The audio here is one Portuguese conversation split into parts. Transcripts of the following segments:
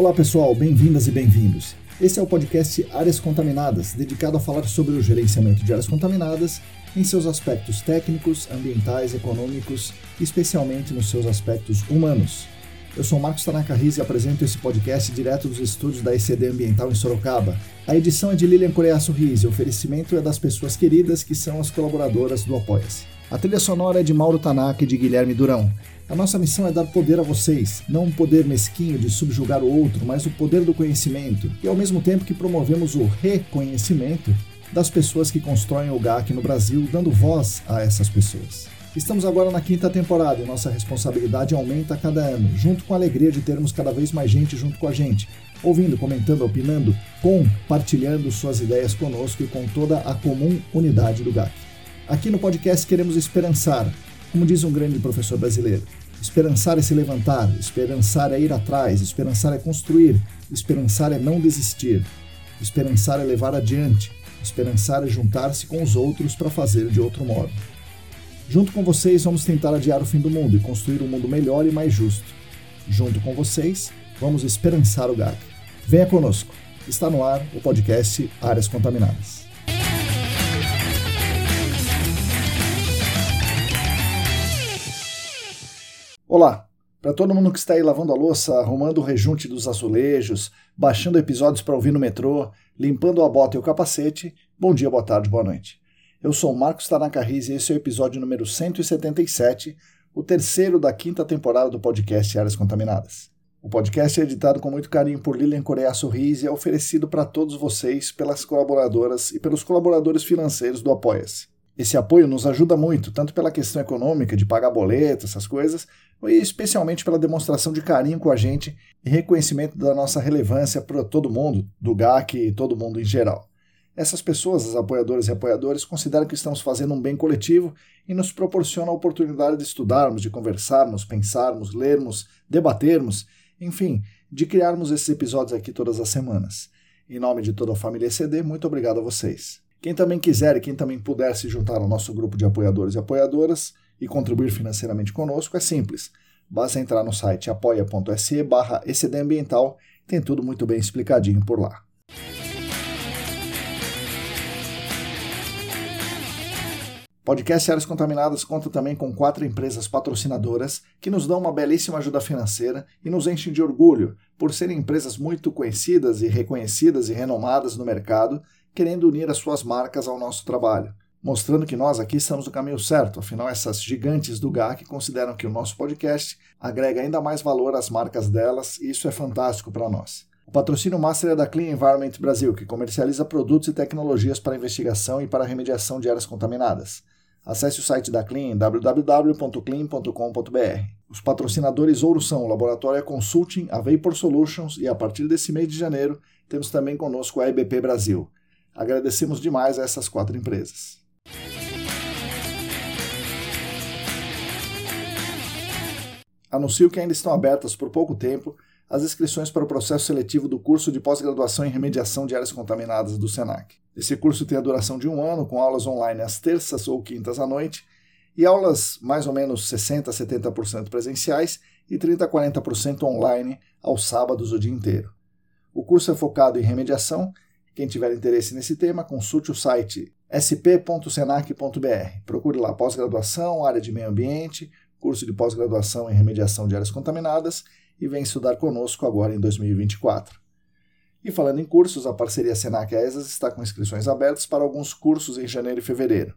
Olá pessoal, bem-vindas e bem-vindos. Esse é o podcast Áreas Contaminadas, dedicado a falar sobre o gerenciamento de áreas contaminadas em seus aspectos técnicos, ambientais, econômicos especialmente nos seus aspectos humanos. Eu sou Marcos Tanaka Riz e apresento esse podcast direto dos estúdios da ECD Ambiental em Sorocaba. A edição é de Lilian Coreaço Riz e o oferecimento é das pessoas queridas que são as colaboradoras do Apoia-se. A trilha sonora é de Mauro Tanaka e de Guilherme Durão. A nossa missão é dar poder a vocês, não um poder mesquinho de subjugar o outro, mas o poder do conhecimento, e ao mesmo tempo que promovemos o reconhecimento das pessoas que constroem o GAC no Brasil, dando voz a essas pessoas. Estamos agora na quinta temporada e nossa responsabilidade aumenta a cada ano, junto com a alegria de termos cada vez mais gente junto com a gente, ouvindo, comentando, opinando, compartilhando suas ideias conosco e com toda a comum unidade do GAC. Aqui no podcast queremos esperançar, como diz um grande professor brasileiro. Esperançar é se levantar, esperançar é ir atrás, esperançar é construir, esperançar é não desistir, esperançar é levar adiante, esperançar é juntar-se com os outros para fazer de outro modo. Junto com vocês, vamos tentar adiar o fim do mundo e construir um mundo melhor e mais justo. Junto com vocês, vamos esperançar o GAC. Venha conosco. Está no ar o podcast Áreas Contaminadas. Olá! Para todo mundo que está aí lavando a louça, arrumando o rejunte dos azulejos, baixando episódios para ouvir no metrô, limpando a bota e o capacete, bom dia, boa tarde, boa noite. Eu sou Marcos Tanaka Riz e esse é o episódio número 177, o terceiro da quinta temporada do podcast Áreas Contaminadas. O podcast é editado com muito carinho por Lilian Coreia Sorris e é oferecido para todos vocês pelas colaboradoras e pelos colaboradores financeiros do Apoia-se. Esse apoio nos ajuda muito, tanto pela questão econômica, de pagar boleto, essas coisas, e especialmente pela demonstração de carinho com a gente e reconhecimento da nossa relevância para todo mundo, do GAC e todo mundo em geral. Essas pessoas, as apoiadoras e apoiadores, consideram que estamos fazendo um bem coletivo e nos proporcionam a oportunidade de estudarmos, de conversarmos, pensarmos, lermos, debatermos, enfim, de criarmos esses episódios aqui todas as semanas. Em nome de toda a família ECD, muito obrigado a vocês. Quem também quiser e quem também puder se juntar ao nosso grupo de apoiadores e apoiadoras, e contribuir financeiramente conosco é simples. Basta entrar no site apoia.se barra Ambiental, tem tudo muito bem explicadinho por lá. Podcast Áreas Contaminadas conta também com quatro empresas patrocinadoras que nos dão uma belíssima ajuda financeira e nos enchem de orgulho por serem empresas muito conhecidas e reconhecidas e renomadas no mercado, querendo unir as suas marcas ao nosso trabalho mostrando que nós aqui estamos no caminho certo. Afinal, essas gigantes do GAC consideram que o nosso podcast agrega ainda mais valor às marcas delas e isso é fantástico para nós. O patrocínio master é da Clean Environment Brasil, que comercializa produtos e tecnologias para investigação e para remediação de áreas contaminadas. Acesse o site da Clean www.clean.com.br. Os patrocinadores ouro são o Laboratório Consulting, a Vapor Solutions e a partir desse mês de janeiro temos também conosco a EBP Brasil. Agradecemos demais a essas quatro empresas. Anuncio que ainda estão abertas por pouco tempo as inscrições para o processo seletivo do curso de pós-graduação em remediação de áreas contaminadas do SENAC. Esse curso tem a duração de um ano, com aulas online às terças ou quintas à noite, e aulas mais ou menos 60% a 70% presenciais e 30% a 40% online aos sábados o dia inteiro. O curso é focado em remediação. Quem tiver interesse nesse tema, consulte o site sp.senac.br. Procure lá pós-graduação, área de meio ambiente, curso de pós-graduação em remediação de áreas contaminadas e vem estudar conosco agora em 2024. E falando em cursos, a parceria Senac-ESAS está com inscrições abertas para alguns cursos em janeiro e fevereiro.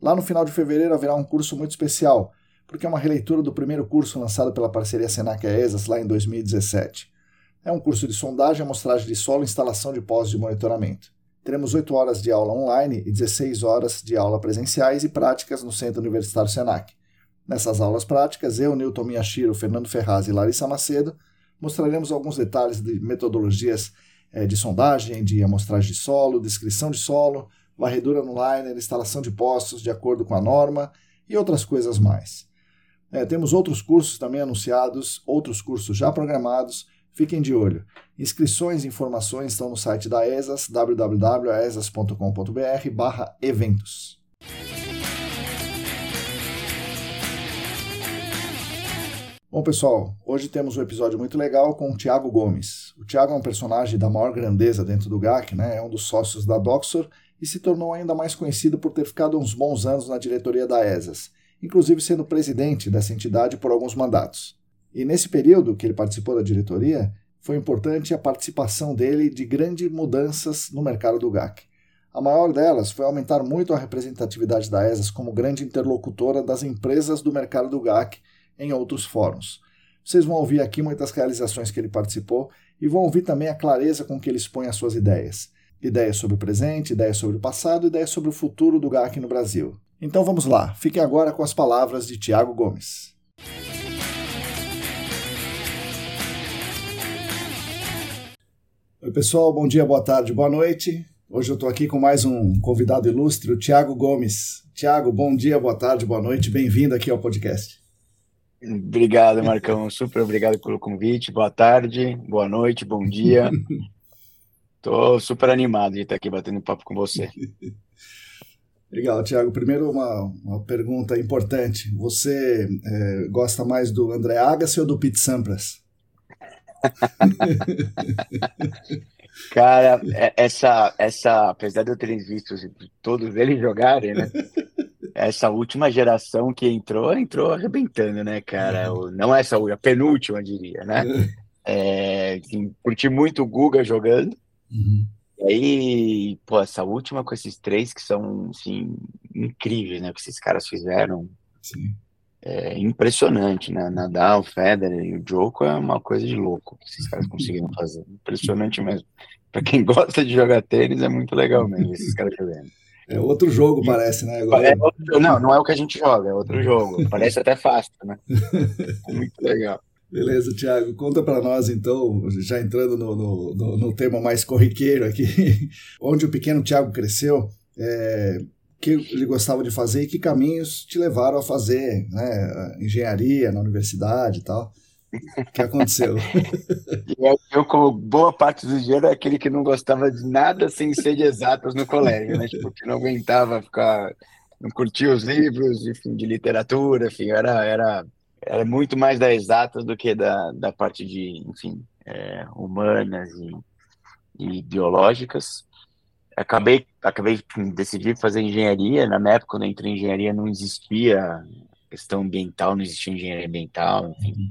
Lá no final de fevereiro haverá um curso muito especial, porque é uma releitura do primeiro curso lançado pela parceria Senac-ESAS lá em 2017. É um curso de sondagem, amostragem de solo e instalação de postos de monitoramento. Teremos 8 horas de aula online e 16 horas de aula presenciais e práticas no Centro Universitário Senac. Nessas aulas práticas, eu, Newton Miyashiro, Fernando Ferraz e Larissa Macedo mostraremos alguns detalhes de metodologias é, de sondagem, de amostragem de solo, descrição de solo, varredura no liner, instalação de postos de acordo com a norma e outras coisas mais. É, temos outros cursos também anunciados, outros cursos já programados Fiquem de olho. Inscrições e informações estão no site da ESAS, www.esas.com.br/eventos. Bom, pessoal, hoje temos um episódio muito legal com o Tiago Gomes. O Tiago é um personagem da maior grandeza dentro do GAC, né? é um dos sócios da Doxor e se tornou ainda mais conhecido por ter ficado uns bons anos na diretoria da ESAS, inclusive sendo presidente dessa entidade por alguns mandatos. E nesse período que ele participou da diretoria, foi importante a participação dele de grandes mudanças no mercado do GAC. A maior delas foi aumentar muito a representatividade da ESAS como grande interlocutora das empresas do mercado do GAC em outros fóruns. Vocês vão ouvir aqui muitas realizações que ele participou e vão ouvir também a clareza com que ele expõe as suas ideias. Ideias sobre o presente, ideias sobre o passado, ideias sobre o futuro do GAC no Brasil. Então vamos lá, fiquem agora com as palavras de Tiago Gomes. Oi pessoal, bom dia, boa tarde, boa noite. Hoje eu estou aqui com mais um convidado ilustre, o Tiago Gomes. Tiago, bom dia, boa tarde, boa noite, bem-vindo aqui ao podcast. Obrigado, Marcão. Super obrigado pelo convite. Boa tarde, boa noite, bom dia. Tô super animado de estar aqui batendo papo com você. Legal, Tiago. Primeiro, uma, uma pergunta importante. Você é, gosta mais do André Agassi ou do Pete Sampras? Cara, é, essa, essa, apesar de eu ter visto todos eles jogarem, né? essa última geração que entrou, entrou arrebentando, né, cara? Uhum. Não essa, a penúltima, diria, né? É, assim, curti muito o Guga jogando. Uhum. E aí, pô, essa última com esses três que são, assim, incríveis, né? O que esses caras fizeram. Sim. É impressionante, né? Nadal, Federer e o Djoko é uma coisa de louco que esses caras conseguiram fazer. Impressionante mesmo. Para quem gosta de jogar tênis, é muito legal mesmo esses caras jogando. É outro jogo, parece, né? Agora... É outro, não, não é o que a gente joga, é outro jogo. Parece até fácil, né? É muito legal. Beleza, Thiago. Conta para nós, então, já entrando no, no, no, no, tema mais corriqueiro aqui, onde o pequeno Thiago cresceu, é, que ele gostava de fazer e que caminhos te levaram a fazer né, engenharia na universidade e tal. O que aconteceu? eu, como boa parte do dia, era aquele que não gostava de nada sem ser de exatas no colégio, né? Tipo, que não aguentava ficar, não curtia os livros, enfim, de literatura, enfim, era, era, era muito mais da exatas do que da, da parte de, enfim, é, humanas e, e biológicas. Acabei, acabei, decidi fazer engenharia. Na minha época, quando eu entrei em engenharia, não existia questão ambiental, não existia engenharia ambiental, enfim. Uhum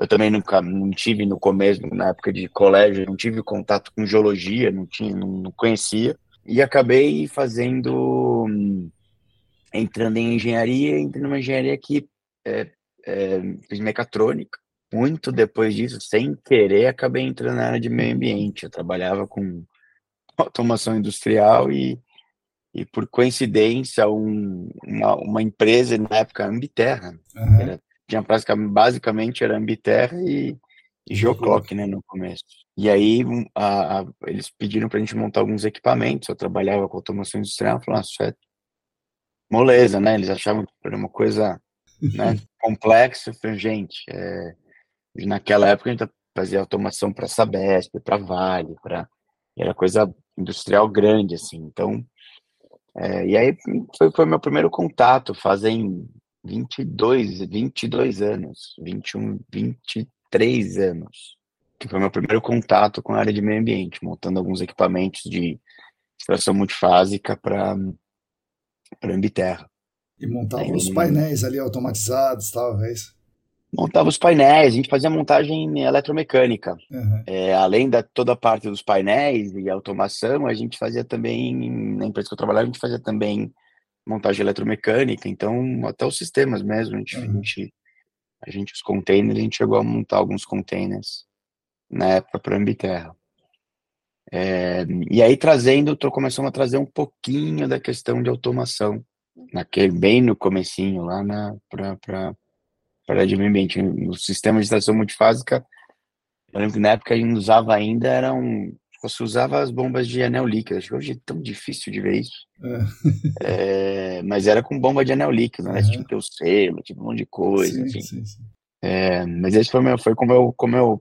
eu também nunca não tive no começo, na época de colégio, não tive contato com geologia, não tinha, não, não conhecia. E acabei fazendo, entrando em engenharia, entrei numa engenharia que é, é, fiz mecatrônica. Muito depois disso, sem querer, acabei entrando na área de meio ambiente. Eu trabalhava com automação industrial e, e por coincidência, um, uma, uma empresa, na época, Ambiterra, uhum. era tinha basicamente era Ambiterra e, e Geoclock, né, no começo. E aí a, a, eles pediram para a gente montar alguns equipamentos, eu trabalhava com automação industrial, falaram, ah, é moleza, né, eles achavam que era uma coisa né, complexa, falei, gente, é, naquela época a gente fazia automação para Sabesp, para Vale, para era coisa industrial grande, assim, então, é, e aí foi, foi meu primeiro contato, fazem 22, 22 anos, 21, 23 anos, que foi meu primeiro contato com a área de meio ambiente, montando alguns equipamentos de extração multifásica para para Ambiterra. E montava Aí, os painéis ali automatizados, talvez. Montava os painéis, a gente fazia montagem eletromecânica. Uhum. É, além da toda a parte dos painéis e automação, a gente fazia também, na empresa que eu trabalhava, a gente fazia também montagem eletromecânica, então até os sistemas mesmo, a gente, uhum. a gente, a gente, os containers, a gente chegou a montar alguns containers na época para a Ambiterra. É, e aí trazendo, tô começando a trazer um pouquinho da questão de automação, naquele, bem no comecinho, lá na, para para para de meio ambiente, no sistema de estação multifásica, eu lembro que na época a gente usava ainda, eram você usava as bombas de anel líquido. Acho que hoje é tão difícil de ver isso. É. É, mas era com bomba de anel líquido, né? Uhum. Tinha que ter o selo, tipo um monte de coisa, sim, enfim. Sim, sim. É, mas esse foi, meu, foi como, eu, como eu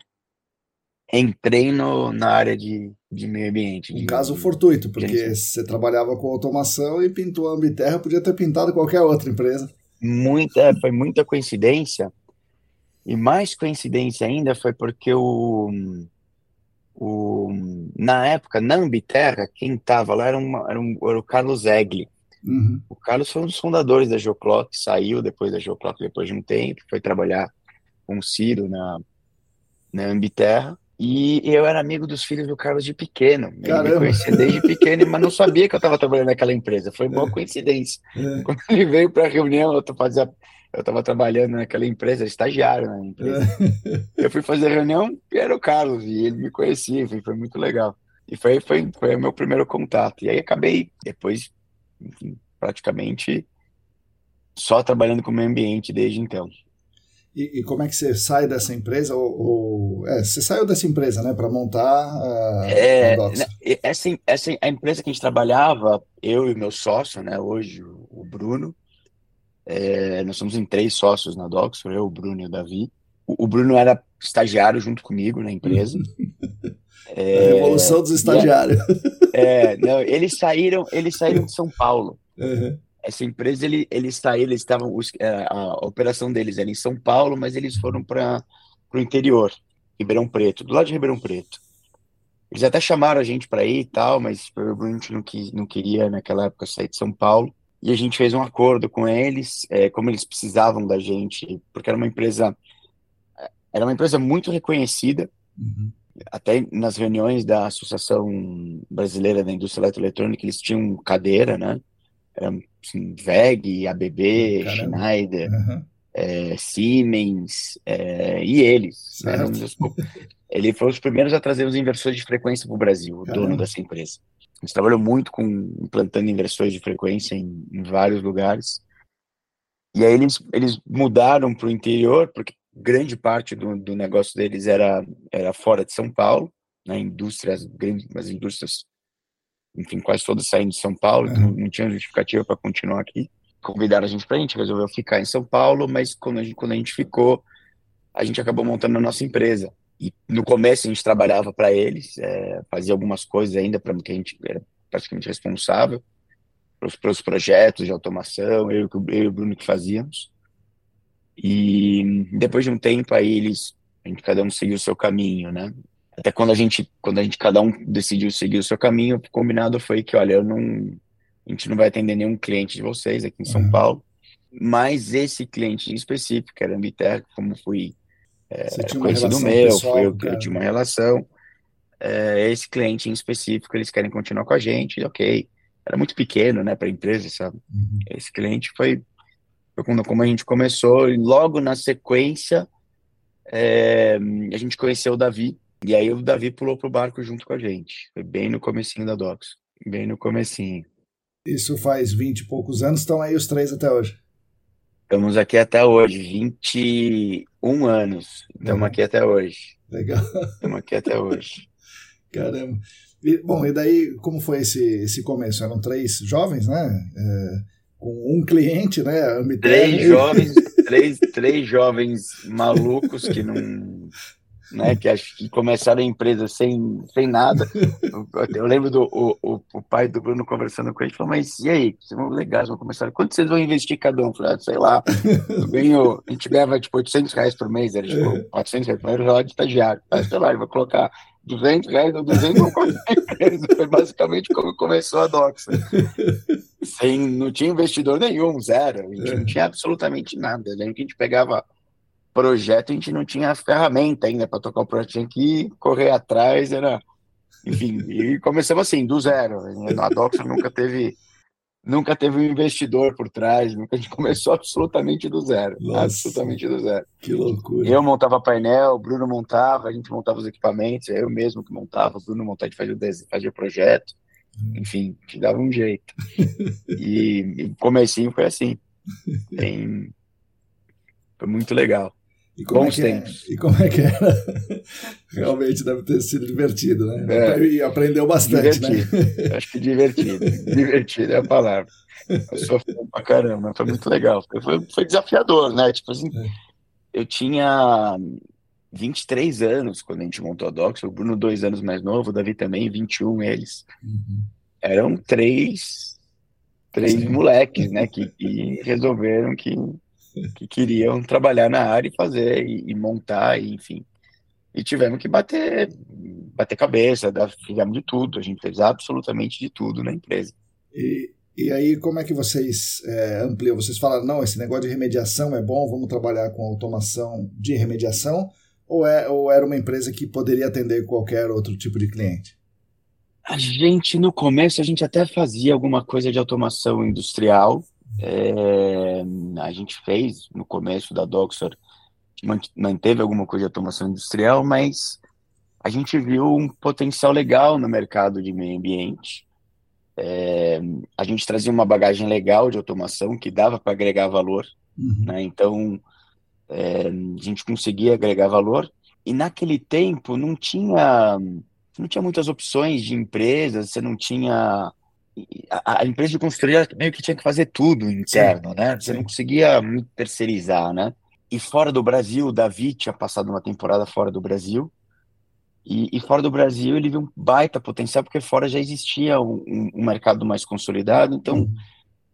entrei no, na área de, de meio ambiente. Um caso fortuito, porque você trabalhava com automação e pintou a Ambiterra, podia ter pintado qualquer outra empresa. Muita, foi muita coincidência, E mais coincidência ainda foi porque o, o na época, na Ambiterra, quem estava lá era, uma, era, um, era o Carlos Egli. Uhum. O Carlos foi um dos fundadores da Geoclock, saiu depois da Geoclock depois de um tempo, foi trabalhar com o Ciro na, na Ambiterra. E eu era amigo dos filhos do Carlos de pequeno. Ele Caramba. me conhecia desde pequeno, mas não sabia que eu estava trabalhando naquela empresa. Foi uma coincidência. É, Quando ele veio para a reunião, eu fazia, eu estava trabalhando naquela empresa, estagiário na empresa. é. Eu fui fazer a reunião e era o Carlos, e ele me conhecia, enfim, foi muito legal. E foi, foi, foi o meu primeiro contato. E aí acabei, depois, enfim, praticamente só trabalhando com o meio ambiente desde então. E, e como é que você sai dessa empresa? Ou, ou- é, você saiu dessa empresa, né, para montar a, É, a Docs. né, essa, essa, a empresa que a gente trabalhava, eu e meu sócio, né, hoje o, Bruno, é, nós somos em três sócios na Docs, eu, o Bruno e o Davi. O, o Bruno era estagiário junto comigo na empresa. A Revolução dos Estagiários. É, não, eles saíram, eles saíram de São Paulo. Uhum. Essa empresa, ele, eles saíram, eles estavam, é, a operação deles era em São Paulo, mas eles foram para o interior, Ribeirão Preto, do lado de Ribeirão Preto. Eles até chamaram a gente para ir e tal, mas a gente não, quis, não queria naquela época sair de São Paulo. E a gente fez um acordo com eles, é, como eles precisavam da gente, porque era uma empresa, era uma empresa muito reconhecida, Uhum. até nas reuniões da Associação Brasileira da Indústria Eletroeletrônica, eles tinham cadeira, né? Era assim, VEG, ABB, Caramba. Schneider, Uhum. eh, Siemens, eh, e eles. né? Ele foi os primeiros a trazer os inversores de frequência para o Brasil, o Caramba. dono dessa empresa. A gente trabalhou muito com implantando inversores de frequência em, em vários lugares. E aí eles, eles mudaram para o interior, porque grande parte do, do negócio deles era, era fora de São Paulo, né? Indústrias, grandes, as indústrias, enfim, quase todas saindo de São Paulo, Uhum. não tinha justificativa para continuar aqui. Convidaram a gente para a gente, resolveu ficar em São Paulo, mas quando a gente, quando a gente ficou, a gente acabou montando a nossa empresa. E no começo a gente trabalhava para eles, é, fazia algumas coisas ainda para que a gente era praticamente responsável para os projetos de automação, eu, eu e o Bruno que fazíamos. E depois de um tempo aí eles, a gente cada um seguiu o seu caminho, né? Até quando a gente, quando a gente cada um decidiu seguir o seu caminho, o combinado foi que, olha, eu não, a gente não vai atender nenhum cliente de vocês aqui em São Uhum. Paulo, mas esse cliente em específico, que era a Ambiter, como fui uma conhecido meu, pessoal, foi eu, eu tinha uma relação. É, esse cliente em específico, eles querem continuar com a gente, ok. Era muito pequeno, né, para a empresa, sabe? Uhum. Esse cliente foi, foi quando como a gente começou, e logo na sequência, é, a gente conheceu o Davi, e aí o Davi pulou pro barco junto com a gente. Foi bem no comecinho da Docs, bem no comecinho. Isso faz 20 e poucos anos, estão aí os três até hoje. Estamos aqui até hoje, 21 anos. Estamos Uhum. aqui até hoje. Legal, Estamos aqui até hoje. caramba. E, bom, e daí, como foi esse, esse começo? Eram três jovens, né? É, com um cliente, né? Três jovens, três, três jovens malucos que não, né, que acho que começaram a empresa sem, sem nada. Eu, eu lembro do o, o, o pai do Bruno conversando com ele, falou, mas e aí? Vocês vão legais, vão começar. Quanto vocês vão investir cada um? Eu falei, ah, sei lá. Eu ganho, a gente ganhava tipo 800 reais por mês, era tipo 400 reais por mês, era de estagiário. Ah, sei lá, ele vai colocar 200 reais ou 200 vão colocar na empresa. Foi basicamente como começou a Doxa. Sem, não tinha investidor nenhum, zero. A gente não tinha absolutamente nada. Eu lembro que a gente pegava projeto, a gente não tinha ferramenta ainda para tocar o projeto, tinha que correr atrás, era. Enfim, e começamos assim, do zero. A Doxa nunca teve. Nunca teve um investidor por trás, nunca a gente começou absolutamente do zero. Nossa. Absolutamente do zero. Que loucura. Eu montava painel, o Bruno montava, a gente montava os equipamentos, eu mesmo que montava, o Bruno montava, a gente fazia o, fazia o projeto, enfim, a gente dava um jeito. E, e o comecinho foi assim. Bem- foi muito legal. E como, é Bons é, tempos. e como é que era? Realmente deve ter sido divertido, né? É. E aprendeu bastante, né? Divertido. Acho que divertido. Divertido é a palavra. Eu sofri pra caramba, foi muito legal. Foi, foi desafiador, né? Tipo assim, É. eu tinha 23 anos quando a gente montou a Docs, o Bruno dois anos mais novo, o Davi também, 21 eles. Uhum. Eram três, três Sim. moleques, né? Que, que resolveram que que queriam trabalhar na área e fazer, e, e montar, e, enfim. E tivemos que bater, bater cabeça, fizemos de tudo, a gente fez absolutamente de tudo na empresa. E, e aí, como é que vocês é, ampliam? Vocês falaram, não, esse negócio de remediação é bom, vamos trabalhar com automação de remediação, ou, é, ou era uma empresa que poderia atender qualquer outro tipo de cliente? A gente, no começo, a gente até fazia alguma coisa de automação industrial. É, a gente fez, no começo da Doxor, manteve alguma coisa de automação industrial, mas a gente viu um potencial legal no mercado de meio ambiente. É, a gente trazia uma bagagem legal de automação que dava para agregar valor, uhum. né? Então é, a gente conseguia agregar valor e naquele tempo não tinha não tinha muitas opções de empresas, você não tinha a, a empresa de construir meio que tinha que fazer tudo interno, né? Você não conseguia terceirizar, né? E fora do Brasil, o Davi tinha passado uma temporada fora do Brasil e, e, fora do Brasil ele viu um baita potencial, porque fora já existia um, um mercado mais consolidado, então uhum.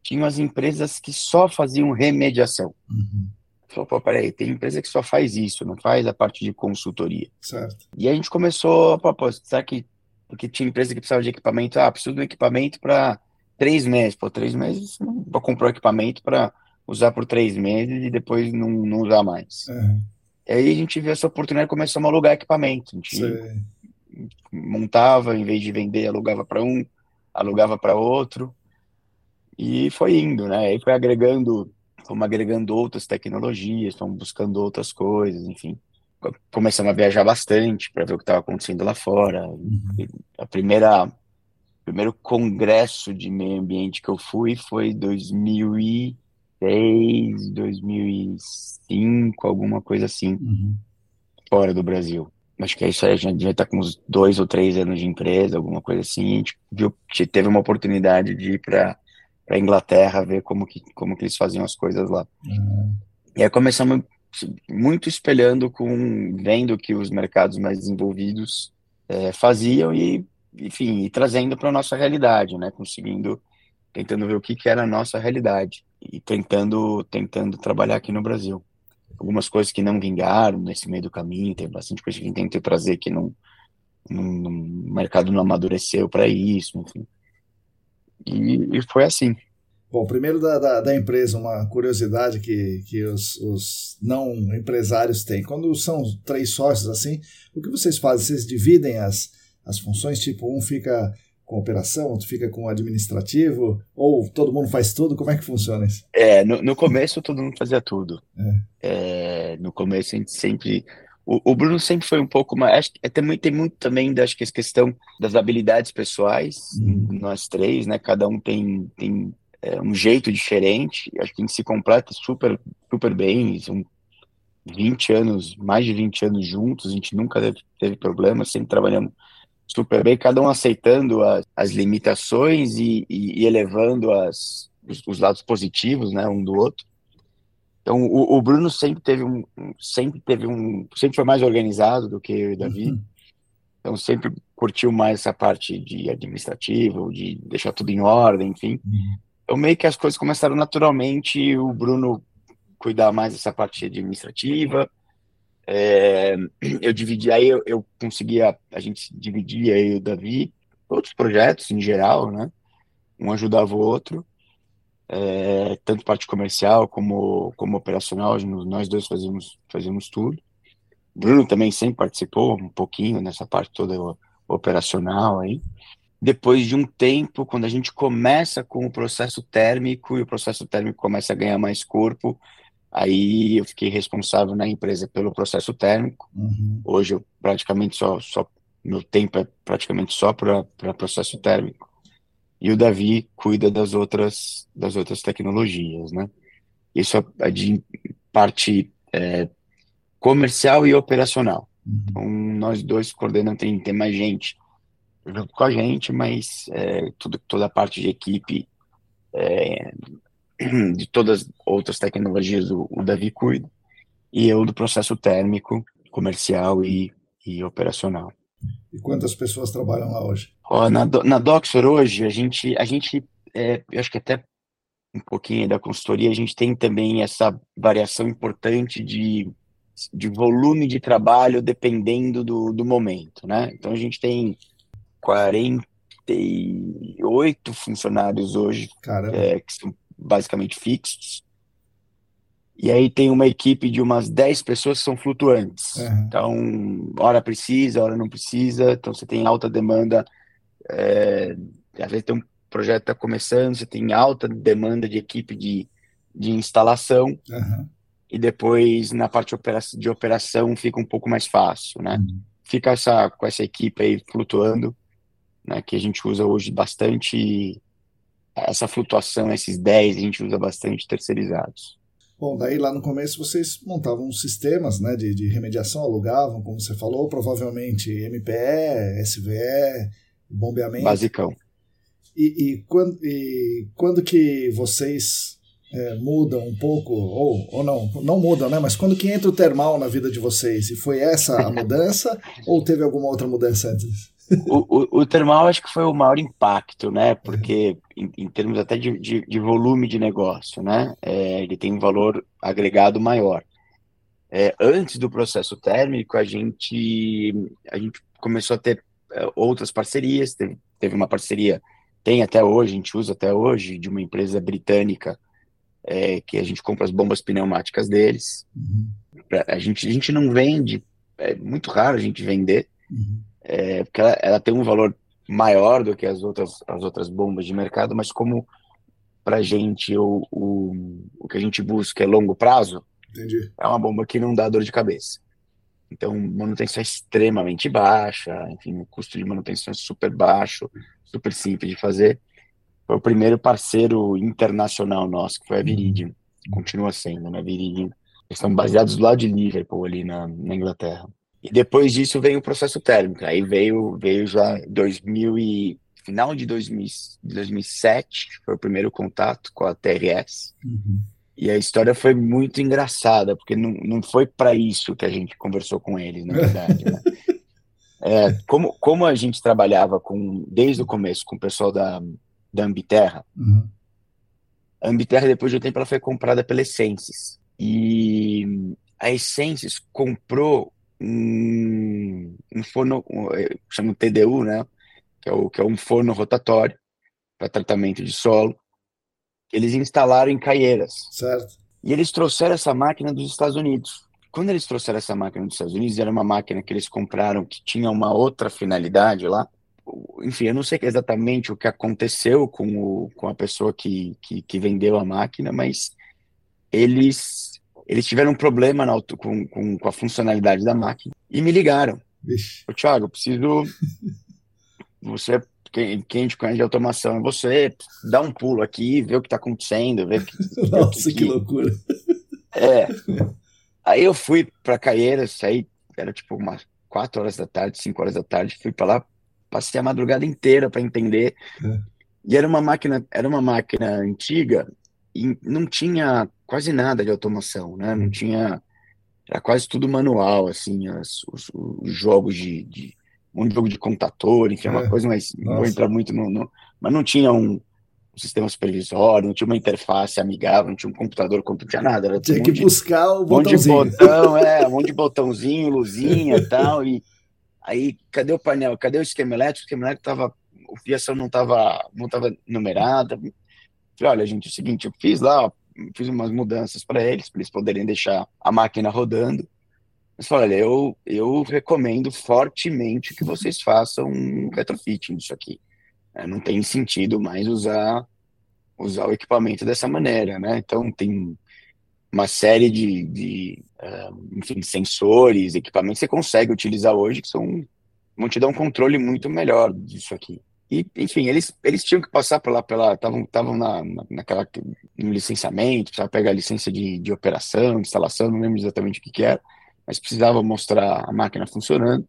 tinha as empresas que só faziam remediação. Uhum. Falou, pô, peraí, tem empresa que só faz isso, não faz a parte de consultoria. Certo. E a gente começou a propor, será que, porque tinha empresa que precisava de equipamento, ah, preciso de um equipamento para três meses, pô, três meses, não vou comprar equipamento para usar por três meses e depois não, não usar mais. Uhum. E aí a gente viu essa oportunidade e começou a alugar equipamento. A gente montava, em vez de vender, alugava para um, alugava para outro. E foi indo, né? Aí foi agregando, fomos agregando outras tecnologias, fomos buscando outras coisas, enfim. Começamos a viajar bastante para ver o que estava acontecendo lá fora. Uhum. A primeira primeiro congresso de meio ambiente que eu fui foi 2000 e 2006, 2005, alguma coisa assim, uhum. fora do Brasil. Acho que é isso aí, a gente já está com uns dois ou três anos de empresa, alguma coisa assim. A gente viu, teve uma oportunidade de ir para para Inglaterra ver como que como que eles faziam as coisas lá. Uhum. E aí começamos muito espelhando com vendo que os mercados mais desenvolvidos é, faziam e enfim e trazendo para nossa realidade, né? Conseguindo tentando ver o que, que era a nossa realidade e tentando, tentando trabalhar aqui no Brasil. Algumas coisas que não vingaram nesse meio do caminho, tem bastante coisa que a gente tentou trazer que não o mercado não amadureceu para isso, enfim. E, e, foi assim. Bom, primeiro da, da, da, empresa, uma curiosidade que, que os, os não empresários têm. Quando são três sócios assim, o que vocês fazem? Vocês dividem as, as funções? Tipo, um fica com operação, tu fica com administrativo, ou todo mundo faz tudo? Como é que funciona isso? É, no, no começo todo mundo fazia tudo. É. É, no começo a gente sempre. O, o, Bruno sempre foi um pouco mais. Acho é, tem, tem muito também da acho que a questão das habilidades pessoais, uhum. nós três, né? Cada um tem, tem é, um jeito diferente, acho que a gente se completa super, super bem. São 20 anos, mais de 20 anos juntos, a gente nunca teve, teve problema, sempre trabalhamos super bem, cada um aceitando as, as limitações e, e, e elevando as, os, os, lados positivos, né, um do outro. Então, o, o, Bruno sempre teve um, sempre teve um, sempre foi mais organizado do que eu e o Davi. Uhum. Então, sempre curtiu mais essa parte de administrativo, de deixar tudo em ordem, enfim. Uhum. Então, meio que as coisas começaram naturalmente, o Bruno cuidar mais dessa parte administrativa, é, eu dividi, aí eu, eu conseguia, a gente dividia aí o Davi, outros projetos em geral, né? Um ajudava o outro, é, tanto parte comercial como, como operacional, nós dois fazíamos, fazíamos tudo. Bruno também sempre participou um pouquinho nessa parte toda operacional aí. Depois de um tempo, quando a gente começa com o processo térmico e o processo térmico começa a ganhar mais corpo, Aí eu fiquei responsável na empresa pelo processo térmico. Uhum. Hoje eu praticamente só, só meu tempo é praticamente só para processo térmico. E o Davi cuida das outras das outras tecnologias, né? Isso é de parte é, comercial e operacional. Uhum. Então, nós dois coordenamos, tem, tem mais gente junto com a gente, mas é, tudo, toda a parte de equipe é, de todas as outras tecnologias o, o Davi cuida, e eu do processo térmico, comercial e, e operacional. E quantas pessoas trabalham lá hoje? Ó, na, na Doxor hoje, a gente, a gente é, eu acho que até um pouquinho da consultoria, a gente tem também essa variação importante de, de volume de trabalho dependendo do, do momento, né? Então a gente tem 48 funcionários hoje, é, que são basicamente fixos, e aí tem uma equipe de umas 10 pessoas que são flutuantes. Uhum. Então, hora precisa, hora não precisa. Então, você tem alta demanda. É, às vezes tem um projeto está começando, você tem alta demanda de equipe de, de instalação. Uhum. E depois, na parte de operação, fica um pouco mais fácil, né? Uhum. Fica essa, com essa equipe aí flutuando, né? Que a gente usa hoje bastante essa flutuação, esses 10, a gente usa bastante terceirizados. Bom, daí lá no começo vocês montavam sistemas né, de, de remediação, alugavam, como você falou, provavelmente MPE, SVE, bombeamento. Basicão. E, e, quando, e quando que vocês é, mudam um pouco, ou, ou não, não mudam, né? Mas quando que entra o termal na vida de vocês? E foi essa a mudança ou teve alguma outra mudança antes? O, o, o, termal acho que foi o maior impacto, né? Porque em, em termos até de, de, de, volume de negócio, né? É, ele tem um valor agregado maior. É, antes do processo térmico, a gente, a gente começou a ter é, outras parcerias. Teve, teve uma parceria, tem até hoje, a gente usa até hoje, de uma empresa britânica é, que a gente compra as bombas pneumáticas deles. Uhum. A, gente, a gente não vende, é muito raro a gente vender. Uhum é, porque ela, ela, tem um valor maior do que as outras, as outras bombas de mercado, mas como para a gente o, o, o que a gente busca é longo prazo, Entendi. é uma bomba que não dá dor de cabeça. Então, manutenção é extremamente baixa, enfim, o custo de manutenção é super baixo, super simples de fazer. Foi o primeiro parceiro internacional nosso, que foi a uhum. Viridian. Continua sendo, né? Viridian. Eles estão baseados do lado de Liverpool, ali na, na Inglaterra. E depois disso veio o processo térmico. Aí veio, veio já 2000 e final de 2000, 2007 foi o primeiro contato com a TRS. Uhum. E a história foi muito engraçada, porque não, não foi para isso que a gente conversou com eles, na verdade. Né? é, como, como a gente trabalhava com desde o começo com o pessoal da, da Ambiterra, uhum. a Ambiterra, depois de um tempo, ela foi comprada pela Essences. E a Essences comprou um, um forno, um, é, chama TDU, né? Que é, o, que é um forno rotatório para tratamento de solo, que eles instalaram em Caieiras. Certo. E eles trouxeram essa máquina dos Estados Unidos. Quando eles trouxeram essa máquina dos Estados Unidos, era uma máquina que eles compraram que tinha uma outra finalidade lá. Enfim, eu não sei exatamente o que aconteceu com, o, com a pessoa que, que, que vendeu a máquina, mas eles eles tiveram um problema na, com, com, com, a funcionalidade da máquina e me ligaram. Ô, Thiago, preciso. Você, quem, quem te conhece de automação, é você dá um pulo aqui, vê o que está acontecendo, vê que. Nossa, que, que loucura. É. Aí eu fui para Caieiras, saí, era tipo umas 4 horas da tarde, 5 horas da tarde, fui para lá, passei a madrugada inteira para entender. É. E era uma máquina, era uma máquina antiga e não tinha quase nada de automação, né? Não tinha. Era quase tudo manual, assim, as, os, os jogos de, de. Um jogo de computador, enfim, é uma coisa, mas não vou entrar muito no, no. Mas não tinha um, um, sistema supervisório, não tinha uma interface amigável, não tinha um computador, não tinha nada. Era tinha um que de, buscar o botãozinho. Um monte de botão, é, um monte de botãozinho, luzinha e tal. E aí, cadê o painel? Cadê o esquema elétrico? O esquema elétrico tava. A fiação não estava não tava numerada. Falei, olha, gente, é o seguinte, eu fiz lá, fiz umas mudanças para eles, para eles poderem deixar a máquina rodando. Mas falei, olha, eu, eu recomendo fortemente que vocês façam um retrofitting disso aqui. É, não tem sentido mais usar, usar o equipamento dessa maneira, né? Então tem uma série de, de uh, enfim, sensores, equipamentos que você consegue utilizar hoje que são vão te dar um controle muito melhor disso aqui. E, enfim, eles, eles tinham que passar pela. pela estavam na, naquela, no licenciamento, precisava pegar a licença de, de operação, de instalação, não lembro exatamente o que, que era, mas precisava mostrar a máquina funcionando.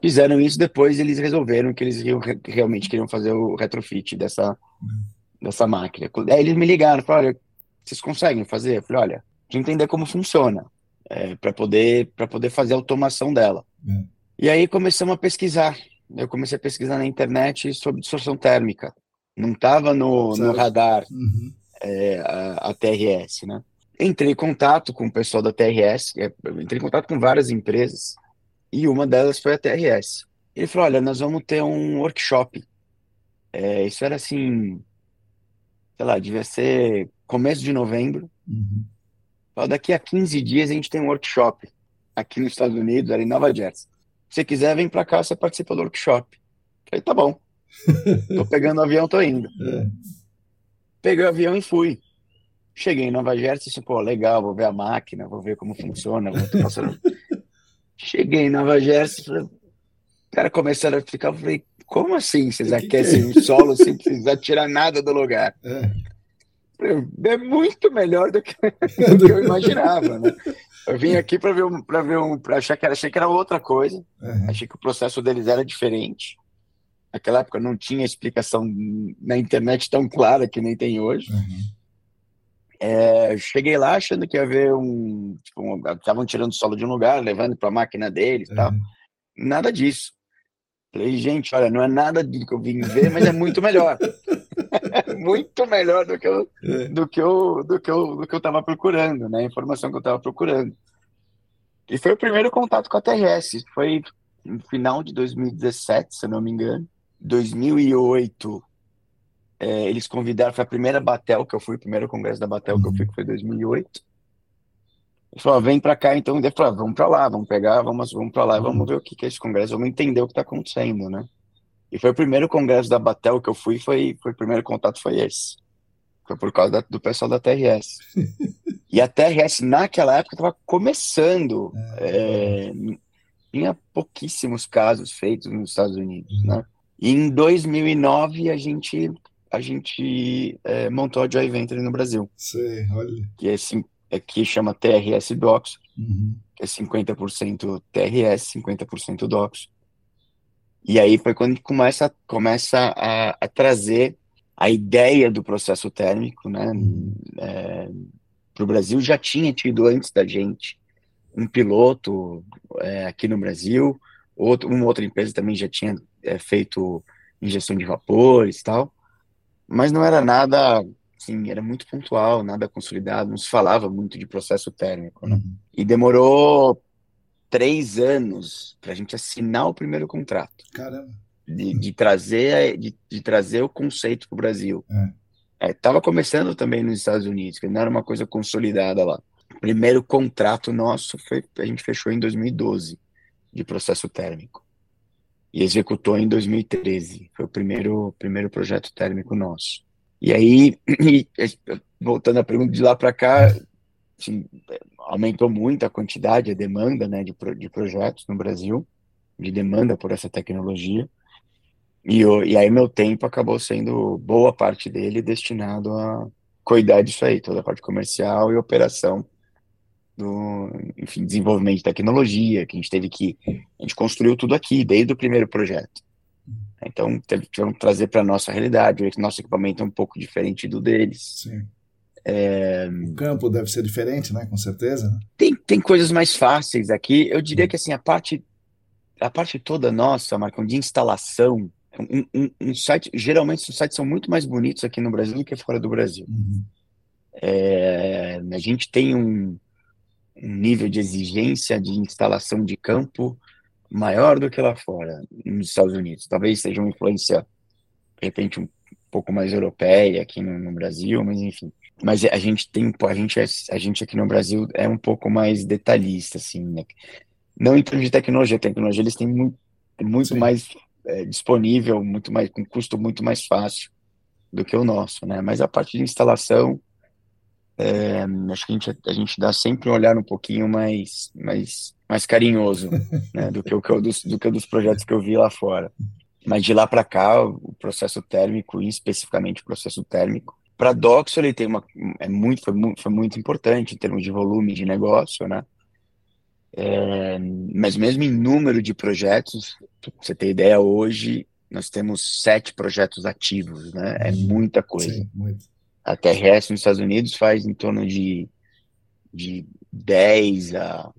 Fizeram isso, depois eles resolveram que eles realmente queriam fazer o retrofit dessa, dessa máquina. Aí eles me ligaram, falaram, olha, vocês conseguem fazer? Eu falei, olha, de entender como funciona, é, para poder, poder fazer a automação dela. É. E aí começamos a pesquisar eu comecei a pesquisar na internet sobre distorção térmica. Não estava no, no, radar. Uhum. é, a, a, TRS, né? Entrei em contato com o pessoal da TRS, é, entrei em contato com várias empresas, e uma delas foi a TRS. Ele falou, olha, nós vamos ter um workshop. É, isso era assim, sei lá, devia ser começo de novembro. Uhum. Falou, daqui a 15 dias a gente tem um workshop aqui nos Estados Unidos, ali em Nova Jersey. Se quiser, vem para cá, você participa do workshop. Falei, tá bom. tô pegando o avião, tô indo. É. Peguei o avião e fui. Cheguei em Nova Jersey disse, pô, legal, vou ver a máquina, vou ver como funciona. Vou Cheguei em Nova Jersey, falei, cara começaram a ficar, eu falei, como assim vocês aquecem o é? solo sem precisar tirar nada do lugar? É, é muito melhor do que, do que eu imaginava, né? Eu vim aqui para ver um, para ver um, para achar que era, achei que era outra coisa. Uhum. Achei que o processo deles era diferente. Naquela época não tinha explicação na internet tão clara que nem tem hoje. Uhum. É, cheguei lá achando que ia ver um. Estavam um, tirando solo de um lugar, levando para a máquina deles uhum. tal. Nada disso. Falei, gente, olha, não é nada do que eu vim ver, mas é muito melhor. muito melhor do que eu, é. do que eu, do que eu, do que eu estava procurando, né? A informação que eu estava procurando. E foi o primeiro contato com a TRS. Foi no final de 2017, se eu não me engano. 2008, é, eles convidaram, foi a primeira Batel que eu fui, o primeiro congresso da Batel uhum. que eu fui, que foi 2008. Ele falou, vem para cá, então, ele falou, vamos para lá, vamos pegar, vamos, vamos para lá, uhum. vamos ver o que, que é esse congresso, vamos entender o que está acontecendo, né? E foi o primeiro congresso da Batel que eu fui, foi, foi o primeiro contato foi esse. Foi por causa da, do pessoal da TRS. e a TRS, naquela época, estava começando. É, é, tinha pouquíssimos casos feitos nos Estados Unidos, uhum. né? E em 2009, a gente, a gente é, montou a Joy Venture no Brasil. Sim, olha. Que, é, é, que chama TRS Docs, uhum. que é 50% TRS, 50% Docs. E aí foi quando a gente começa, começa a, a trazer a ideia do processo térmico, né? É, para o Brasil já tinha tido antes da gente um piloto é, aqui no Brasil, outro, uma outra empresa também já tinha é, feito injeção de vapores e tal, mas não era nada, assim, era muito pontual, nada consolidado, não se falava muito de processo térmico, né? Uhum. E demorou três anos para a gente assinar o primeiro contrato. Caramba. De, de trazer, de, de, trazer o conceito para o Brasil. Estava é. é, começando também nos Estados Unidos, que não era uma coisa consolidada lá. O primeiro contrato nosso foi, a gente fechou em 2012, de processo térmico. E executou em 2013. Foi o primeiro, primeiro projeto térmico nosso. E aí, voltando à pergunta de lá para cá, aumentou muito a quantidade, a demanda né, de, de projetos no Brasil, de demanda por essa tecnologia. E, eu, e aí meu tempo acabou sendo boa parte dele destinado a cuidar disso aí, toda a parte comercial e operação do, enfim, desenvolvimento de tecnologia, que a gente teve que, a gente construiu tudo aqui, desde o primeiro projeto. Então, tivemos que trazer para a nossa realidade, o nosso equipamento é um pouco diferente do deles. Sim. É... O campo deve ser diferente, né? Com certeza. Né? Tem, tem coisas mais fáceis aqui. Eu diria que assim a parte a parte toda nossa, Marcão, de instalação, um, um, um, site, geralmente os sites são muito mais bonitos aqui no Brasil do que fora do Brasil. Uhum. É, a gente tem um, um nível de exigência de instalação de campo maior do que lá fora, nos Estados Unidos. Talvez seja uma influência, de repente, um pouco mais europeia aqui no, no Brasil, mas enfim mas a gente tem, a gente, é, a gente aqui no Brasil é um pouco mais detalhista, assim, né? Não em termos de tecnologia, tecnologia eles têm muito, muito mais é, disponível, muito mais, com custo muito mais fácil do que o nosso, né? Mas a parte de instalação, é, acho que a gente, a gente dá sempre um olhar um pouquinho mais, mais, mais carinhoso, né? Do que o que eu, dos, do que dos projetos que eu vi lá fora. Mas de lá para cá, o processo térmico, e especificamente o processo térmico, para Doxo ele tem uma é muito foi, muito foi muito importante em termos de volume de negócio, né? É, mas mesmo em número de projetos, pra você ter ideia, hoje nós temos sete projetos ativos, né? É uhum. muita coisa. Sim, muito. A TRS nos Estados Unidos faz em torno de, de 10 a,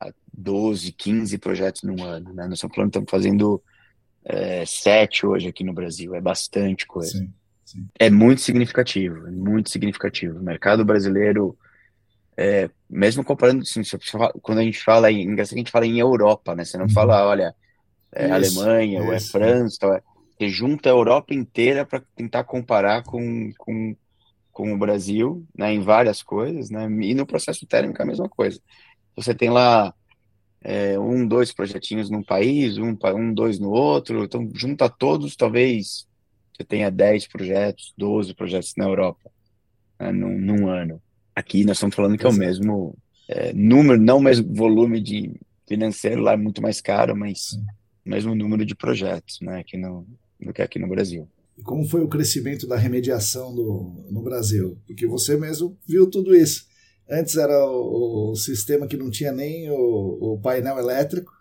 a 12, 15 projetos no ano, né? Nós estamos fazendo é, sete hoje aqui no Brasil, é bastante coisa. Sim. Sim. É muito significativo, muito significativo. O mercado brasileiro, é, mesmo comparando, assim, quando a gente fala em, engraçado que a gente fala em Europa, né? Você não uhum. fala, olha, é isso, Alemanha isso. ou é França, é. você junta a Europa inteira para tentar comparar com, com, com o Brasil, né? Em várias coisas, né? E no processo térmico é a mesma coisa. Você tem lá é, um, dois projetinhos num país, um, um, dois no outro, então junta todos, talvez você tenha 10 projetos, 12 projetos na Europa né, num, num, ano. Aqui nós estamos falando que é o mesmo é, número, não o mesmo volume de financeiro, lá é muito mais caro, mas o mesmo número de projetos né, aqui no, do que aqui no Brasil. E como foi o crescimento da remediação do, no Brasil? Porque você mesmo viu tudo isso. Antes era o, o sistema que não tinha nem o, o painel elétrico.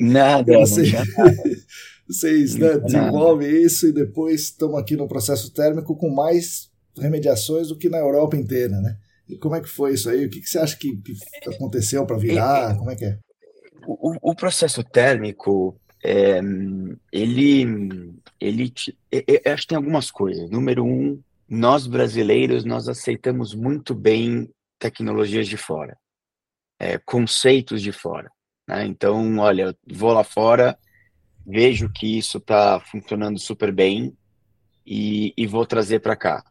Nada, você, Vocês né, desenvolvem isso e depois estão aqui no processo térmico com mais remediações do que na Europa inteira, né? E como é que foi isso aí? O que, que você acha que, que aconteceu para virar? Como é que é? O, o processo térmico, é, ele, ele, eu acho que tem algumas coisas. Número um, nós brasileiros, nós aceitamos muito bem tecnologias de fora, é, conceitos de fora. Né? Então, olha, vou lá fora, vejo que isso está funcionando super bem e, e vou trazer para cá.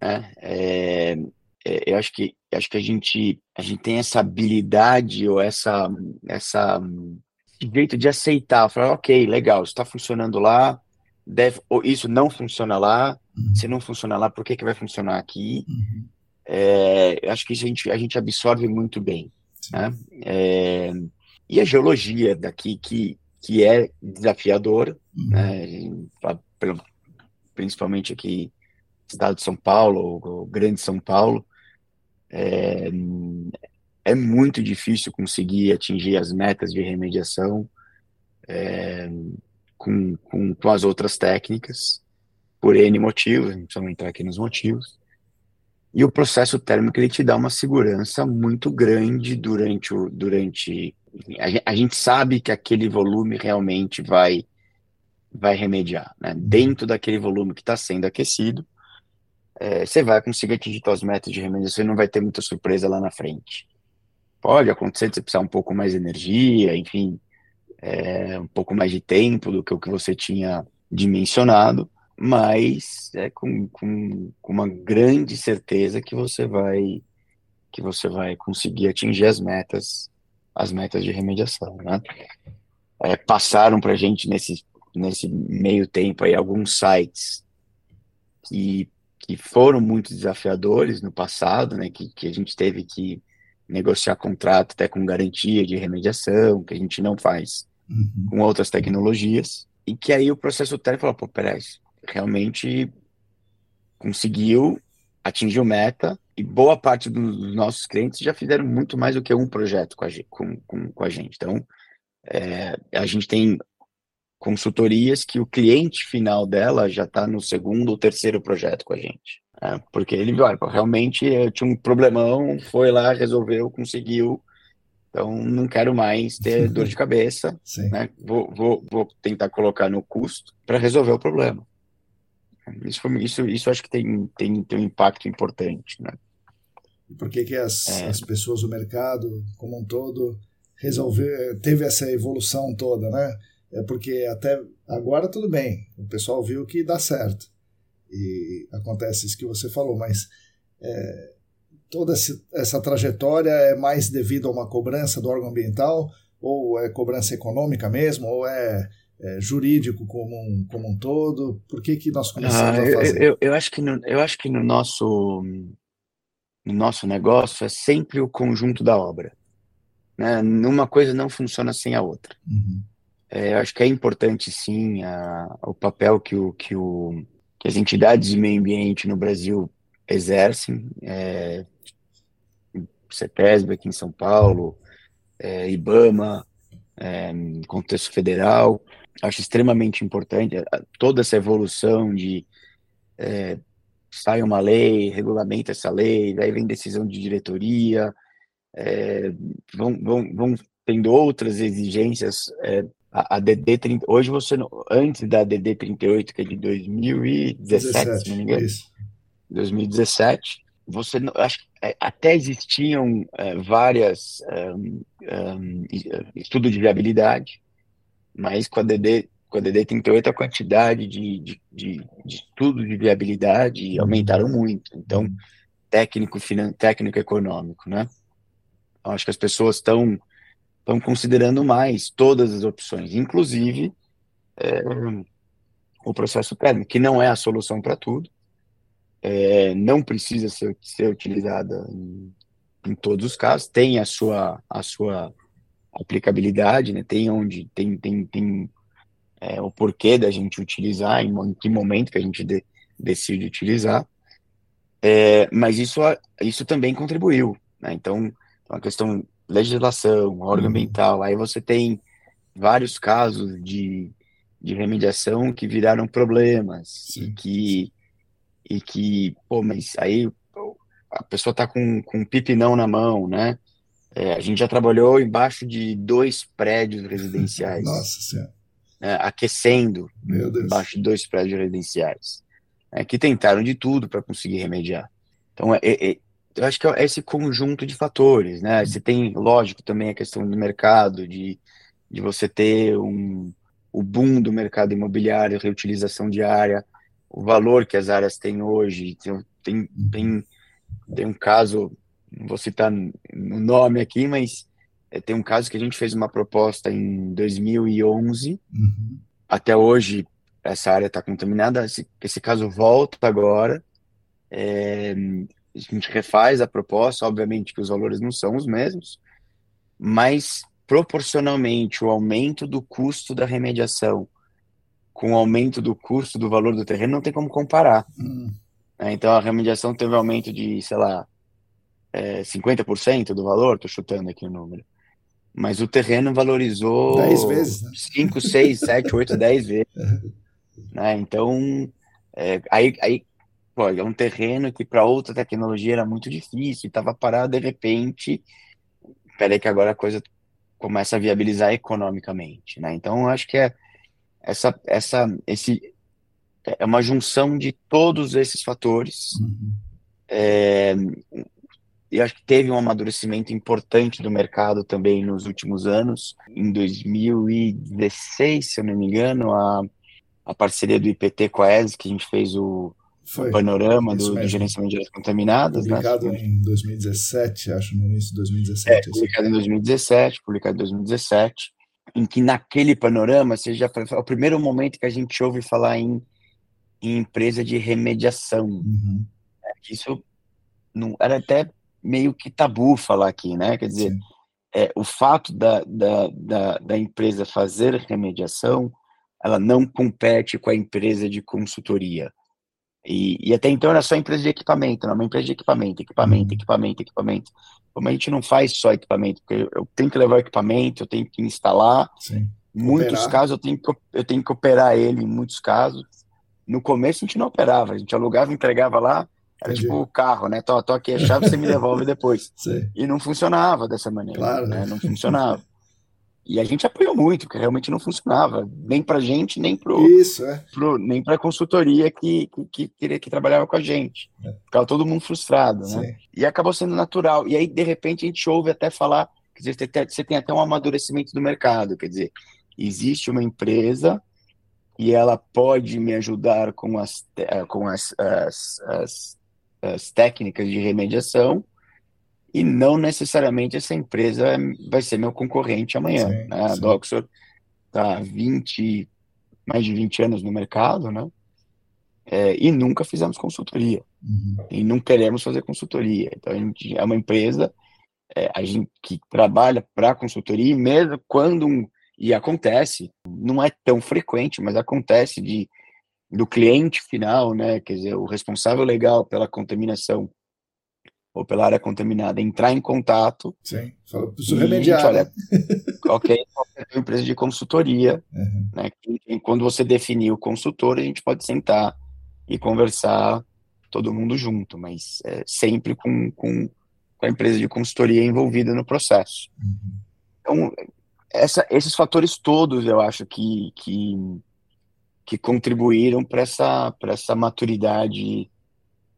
Né? É, é, eu acho que acho que a gente a gente tem essa habilidade ou essa essa jeito de aceitar, falar ok, legal, está funcionando lá, deve, ou isso não funciona lá, uhum. se não funciona lá, por que que vai funcionar aqui? Uhum. É, eu acho que isso a gente a gente absorve muito bem, né? É, e a geologia daqui que que é desafiador, uhum. né, principalmente aqui estado de São Paulo, o grande São Paulo, é, é muito difícil conseguir atingir as metas de remediação é, com, com, com, as outras técnicas, por N motivos, não precisamos entrar aqui nos motivos. E o processo térmico ele te dá uma segurança muito grande durante o, durante a, gente sabe que aquele volume realmente vai vai remediar, né? Dentro daquele volume que está sendo aquecido, é, você vai conseguir atingir suas metas de remediação e não vai ter muita surpresa lá na frente. Pode acontecer de você precisar um pouco mais de energia, enfim, é, um pouco mais de tempo do que o que você tinha dimensionado, mas é com, com, com uma grande certeza que você vai que você vai conseguir atingir as metas as metas de remediação, né? É, passaram para a gente nesse, nesse meio tempo aí alguns sites que, que foram muito desafiadores no passado, né? Que, que a gente teve que negociar contrato até com garantia de remediação, que a gente não faz uhum. com outras tecnologias, e que aí o processo técnico falou, pô, peraí, realmente conseguiu, atingiu meta, e boa parte dos nossos clientes já fizeram muito mais do que um projeto com a, com, com, com a gente. Então, é, a gente tem consultorias que o cliente final dela já está no segundo ou terceiro projeto com a gente. É, porque ele viu, realmente eu tinha um problemão, foi lá, resolveu, conseguiu. Então, não quero mais ter dor de cabeça. Né? Vou, vou, vou tentar colocar no custo para resolver o problema. Isso, foi, isso, isso acho que tem, tem, tem um impacto importante. Né? E por que, que as, é. as pessoas do mercado, como um todo, resolver, teve essa evolução toda, né? É porque até agora tudo bem, o pessoal viu que dá certo. E acontece isso que você falou, mas é, toda essa trajetória é mais devido a uma cobrança do órgão ambiental, ou é cobrança econômica mesmo, ou é, é jurídico como um, como um todo? Por que, que nós começamos ah, a fazer? Eu, eu, eu, acho que no, eu acho que no nosso no nosso negócio é sempre o conjunto da obra. Né? Uma coisa não funciona sem a outra. Uhum. É, eu acho que é importante, sim, a, o papel que, o, que, o, que as entidades de meio ambiente no Brasil exercem. É, CETESB aqui em São Paulo, é, IBAMA, é, contexto federal. Acho extremamente importante toda essa evolução de é, sai uma lei, regulamenta essa lei, daí vem decisão de diretoria, é, vão, vão, vão tendo outras exigências é, a, a DD30, hoje você, antes da DD38, que é de 2017, 17, se não me engano, isso. 2017, você acho é, até existiam é, várias um, um, estudos de viabilidade, mas com a DD com a DD 38 a quantidade de, de, de, de de viabilidade uhum. aumentaram muito. Então, técnico, finan, técnico econômico, né? Então, acho que as pessoas estão estão considerando mais todas as opções, inclusive é, o processo térmico, que não é a solução para tudo, é, não precisa ser, ser utilizada em, em, todos os casos, tem a sua, a sua aplicabilidade, né? tem onde tem, tem, tem é, o porquê da gente utilizar, em, em, que momento que a gente de, decide utilizar, é, mas isso, isso também contribuiu, né? então a questão legislação, órgão uhum. ambiental, aí você tem vários casos de, de remediação que viraram problemas Sim. e que, e que, pô, mas aí a pessoa tá com, com um pipinão na mão, né? É, a gente já trabalhou embaixo de dois prédios residenciais. Nossa Senhora. Né, aquecendo embaixo de dois prédios residenciais. É, que tentaram de tudo para conseguir remediar. Então, é, é, eu acho que é esse conjunto de fatores, né? Você tem, lógico, também a questão do mercado, de, de você ter um, o boom do mercado imobiliário, reutilização de área, o valor que as áreas têm hoje. Tem, tem, tem, tem um caso, não vou citar o nome aqui, mas é, tem um caso que a gente fez uma proposta em 2011, uhum. até hoje essa área está contaminada, esse, esse caso volta agora, é, a gente refaz a proposta, obviamente que os valores não são os mesmos, mas proporcionalmente o aumento do custo da remediação com o aumento do custo do valor do terreno não tem como comparar. Hum. É, então a remediação teve um aumento de, sei lá, é, 50% do valor, estou chutando aqui o número. Mas o terreno valorizou 10 vezes, né? 5, 6, 7, 8, 10 vezes. né? Então, é, aí, aí pô, é um terreno que para outra tecnologia era muito difícil, estava parado de repente. Peraí que agora a coisa começa a viabilizar economicamente, né? Então acho que é essa essa esse é uma junção de todos esses fatores. Uhum. É, e acho que teve um amadurecimento importante do mercado também nos últimos anos. Em 2016, se eu não me engano, a, a parceria do IPT com a ES, que a gente fez o, foi. panorama do, do, gerenciamento de áreas contaminadas. Né? Publicado né? em 2017, acho, no início de 2017. É, publicado em 2017, publicado em 2017, em que naquele panorama, você já foi, o primeiro momento que a gente ouve falar em, em empresa de remediação. Uhum. É, isso não, era até meio que tabu falar aqui, né? Quer dizer, é, o fato da, da, da, da empresa fazer remediação, ela não compete com a empresa de consultoria. E, e, até então era só empresa de equipamento, não, uma empresa de equipamento, equipamento, uhum. equipamento, equipamento. Como a gente não faz só equipamento, porque eu tenho que levar equipamento, eu tenho que instalar. Sim. Em muitos operar. casos eu tenho, que, eu tenho que operar ele, em muitos casos. No começo a gente não operava, a gente alugava, entregava lá, era Entendi. tipo o carro, né? Tô, tô aqui a chave, você me devolve depois. Sim. E não funcionava dessa maneira. Claro, né? Não funcionava. E a gente apoiou muito, porque realmente não funcionava, nem para gente, nem para é. nem para a consultoria que, que, que, que, trabalhava com a gente. É. Ficava todo mundo frustrado, né? E acabou sendo natural. E aí, de repente, a gente ouve até falar, quer dizer, você tem até um amadurecimento do mercado, quer dizer, existe uma empresa e ela pode me ajudar com as, com as, as, as, as técnicas de remediação, e não necessariamente essa empresa vai ser meu concorrente amanhã. Sim, né? A Doxor está 20, mais de 20 anos no mercado, né? É, e nunca fizemos consultoria. Uhum. E não queremos fazer consultoria. Então, a gente é uma empresa é, a gente que trabalha para consultoria, e mesmo quando, um, e acontece, não é tão frequente, mas acontece de do cliente final, né, quer dizer, o responsável legal pela contaminação ou pela área contaminada entrar em contato. Sim, fala, preciso remediar. Olha, né? ok, qualquer empresa de consultoria, uhum. né? E quando você definir o consultor, a gente pode sentar e conversar todo mundo junto, mas é, sempre com, com, com, a empresa de consultoria envolvida no processo. Uhum. Então, essa, esses fatores todos eu acho que, que, que contribuíram para essa, essa maturidade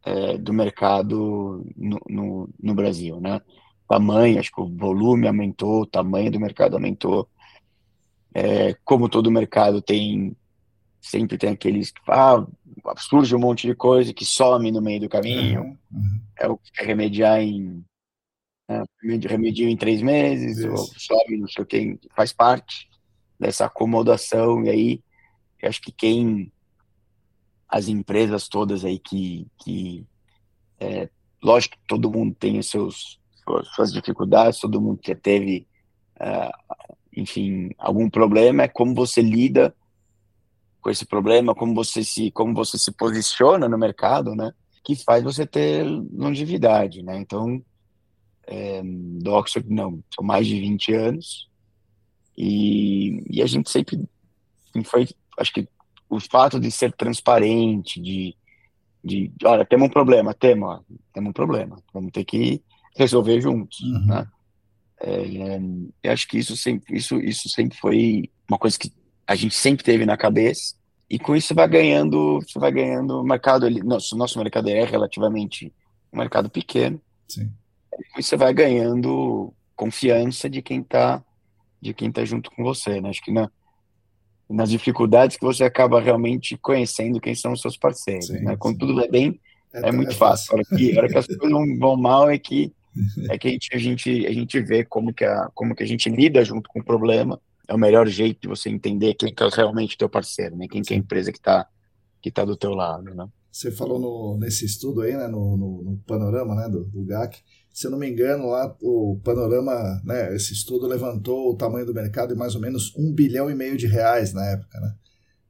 é, do mercado no, no, no, Brasil, né? Tamanho, acho que o volume aumentou, o tamanho do mercado aumentou. É, como todo mercado tem, sempre tem aqueles que ah, surge um monte de coisa que some no meio do caminho, uhum, é o que quer remediar em né, remedia em três meses, Isso. ou sobe, não sei o que, faz parte dessa acomodação, e aí eu acho que quem as empresas todas aí que, que é, lógico que todo mundo tem os seus suas dificuldades, todo mundo que teve, uh, enfim, algum problema, é como você lida com esse problema, como você se, como você se posiciona no mercado, né, que faz você ter longevidade, né, então, é, do Oxford, não, são mais de 20 anos, e, e a gente sempre foi, acho que o fato de ser transparente, de, de olha, temos um problema, temos, temos um problema, vamos ter que resolver juntos, uhum. né? É, eu acho que isso sempre, isso, isso sempre foi uma coisa que a gente sempre teve na cabeça e com isso vai ganhando, você vai ganhando mercado. Ele, nosso nosso mercado é relativamente um mercado pequeno. Sim. Isso você vai ganhando confiança de quem está de quem tá junto com você, né? Acho que na, nas dificuldades que você acaba realmente conhecendo quem são os seus parceiros. Sim, né? Quando sim. tudo vai bem, é, é muito é fácil. A hora, que, a hora que as coisas vão, vão mal é que é que a gente, a gente, a gente vê como que, a, como que a gente lida junto com o problema. É o melhor jeito de você entender quem que é realmente teu parceiro, né? Quem que é a empresa que está que tá do teu lado, né? Você falou no, nesse estudo aí, né, no, no, no panorama né, do, do GAC, se eu não me engano, lá o panorama, né, esse estudo levantou o tamanho do mercado em mais ou menos um bilhão e meio de reais na época, né?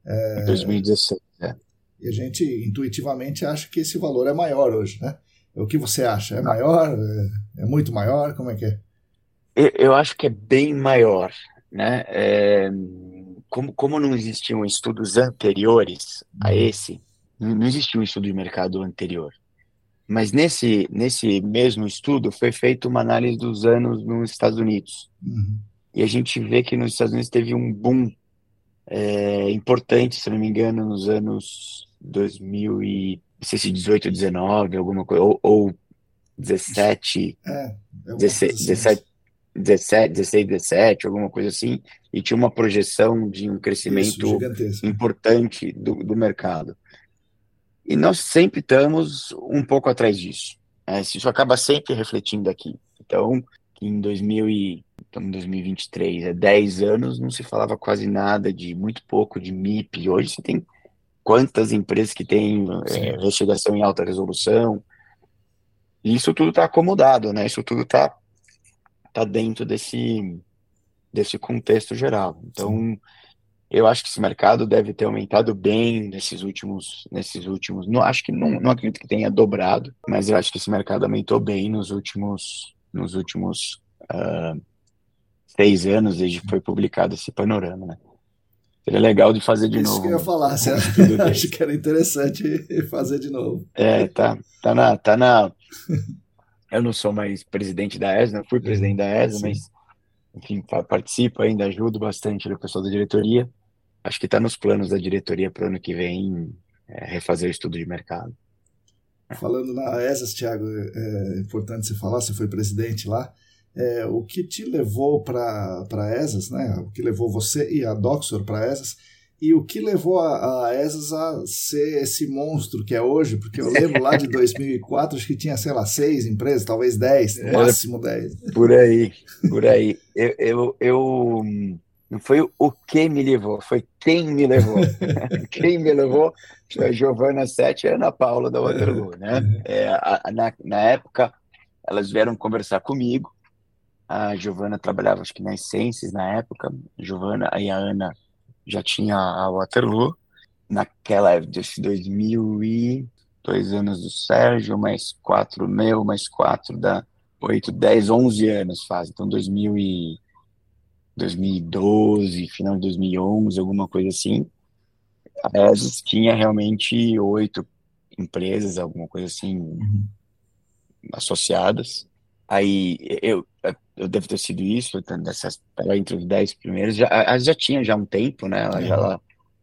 É, 2016, né? E a gente intuitivamente acha que esse valor é maior hoje, né? O que você acha? É maior? É, é muito maior? Como é que é? Eu, eu acho que é bem maior, né? É, como, como não existiam estudos anteriores a uhum. esse, não existia um estudo de mercado anterior. Mas nesse, nesse mesmo estudo foi feita uma análise dos anos nos Estados Unidos. Uhum. E a gente vê que nos Estados Unidos teve um boom é, importante, se não me engano, nos anos 2000 e, não sei se 18, 19, alguma coisa, ou, ou 17, é, 16, 17, 17, 16, 17, alguma coisa assim, e tinha uma projeção de um crescimento Isso, importante do, do mercado. E nós sempre estamos um pouco atrás disso. Né? Isso acaba sempre refletindo aqui. Então, em 2000 e, então, 2023, é 10 anos, não se falava quase nada de, muito pouco de MIP. Hoje você tem quantas empresas que têm é, investigação em alta resolução. E isso tudo está acomodado, né? Isso tudo está tá dentro desse, desse contexto geral. Então, Sim eu acho que esse mercado deve ter aumentado bem nesses últimos, nesses últimos. Não acho que não, não acredito que tenha dobrado, mas eu acho que esse mercado aumentou bem nos últimos, nos últimos uh, seis anos desde que foi publicado esse panorama, né? Seria legal de fazer de Isso novo. Isso que eu ia falar, você acha, acho que era interessante fazer de novo. É, tá, tá na, tá na. Eu não sou mais presidente da ESA, fui presidente da ESA, Sim. mas enfim, participo ainda, ajudo bastante o pessoal da diretoria acho que está nos planos da diretoria para o ano que vem é, refazer o estudo de mercado. Falando na ESAS, Thiago, é, é importante você falar, você foi presidente lá. É, o que te levou para a ESAS, né? o que levou você e a Doxor para a ESAS, e o que levou a, a ESAS a ser esse monstro que é hoje? Porque eu lembro lá de 2004, acho que tinha, sei lá, seis empresas, talvez dez, no máximo dez. Por aí, por aí. Eu, eu, eu não foi o que me levou, foi quem me levou. quem me levou foi a Giovana Sete e a Ana Paula da Waterloo, né? É, a, a, na, na época, elas vieram conversar comigo. A Giovana trabalhava, acho que na Essências na época. A Giovana e a Ana já tinha a Waterloo. Naquela época, de 2000 e dois anos do Sérgio, mais quatro meu, mais quatro da oito, dez, onze anos faz. Então, 2000 e 2012, final de 2011, alguma coisa assim. A ESOS tinha realmente oito empresas, alguma coisa assim, uhum. associadas. Aí eu, eu devo ter sido isso, dessas, entre os dez primeiros, já, ela já tinha já um tempo, né? Ela, já, ela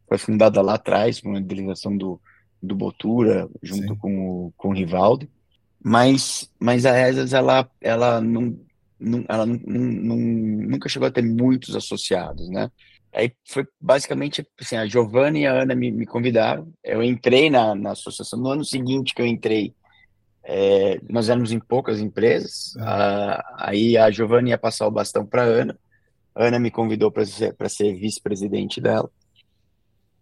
foi fundada lá atrás, com a idealização do, do Botura, junto com o, com o Rivaldo, mas, mas a ESAS, ela, ela, não, não, ela não, não, nunca chegou a ter muitos associados, né? Aí foi basicamente assim, a Giovanna e a Ana me, me convidaram, eu entrei na, na associação, no ano seguinte que eu entrei, é, nós éramos em poucas empresas, é. aí a Giovanna ia passar o bastão para a Ana, a Ana me convidou para ser, ser vice-presidente dela.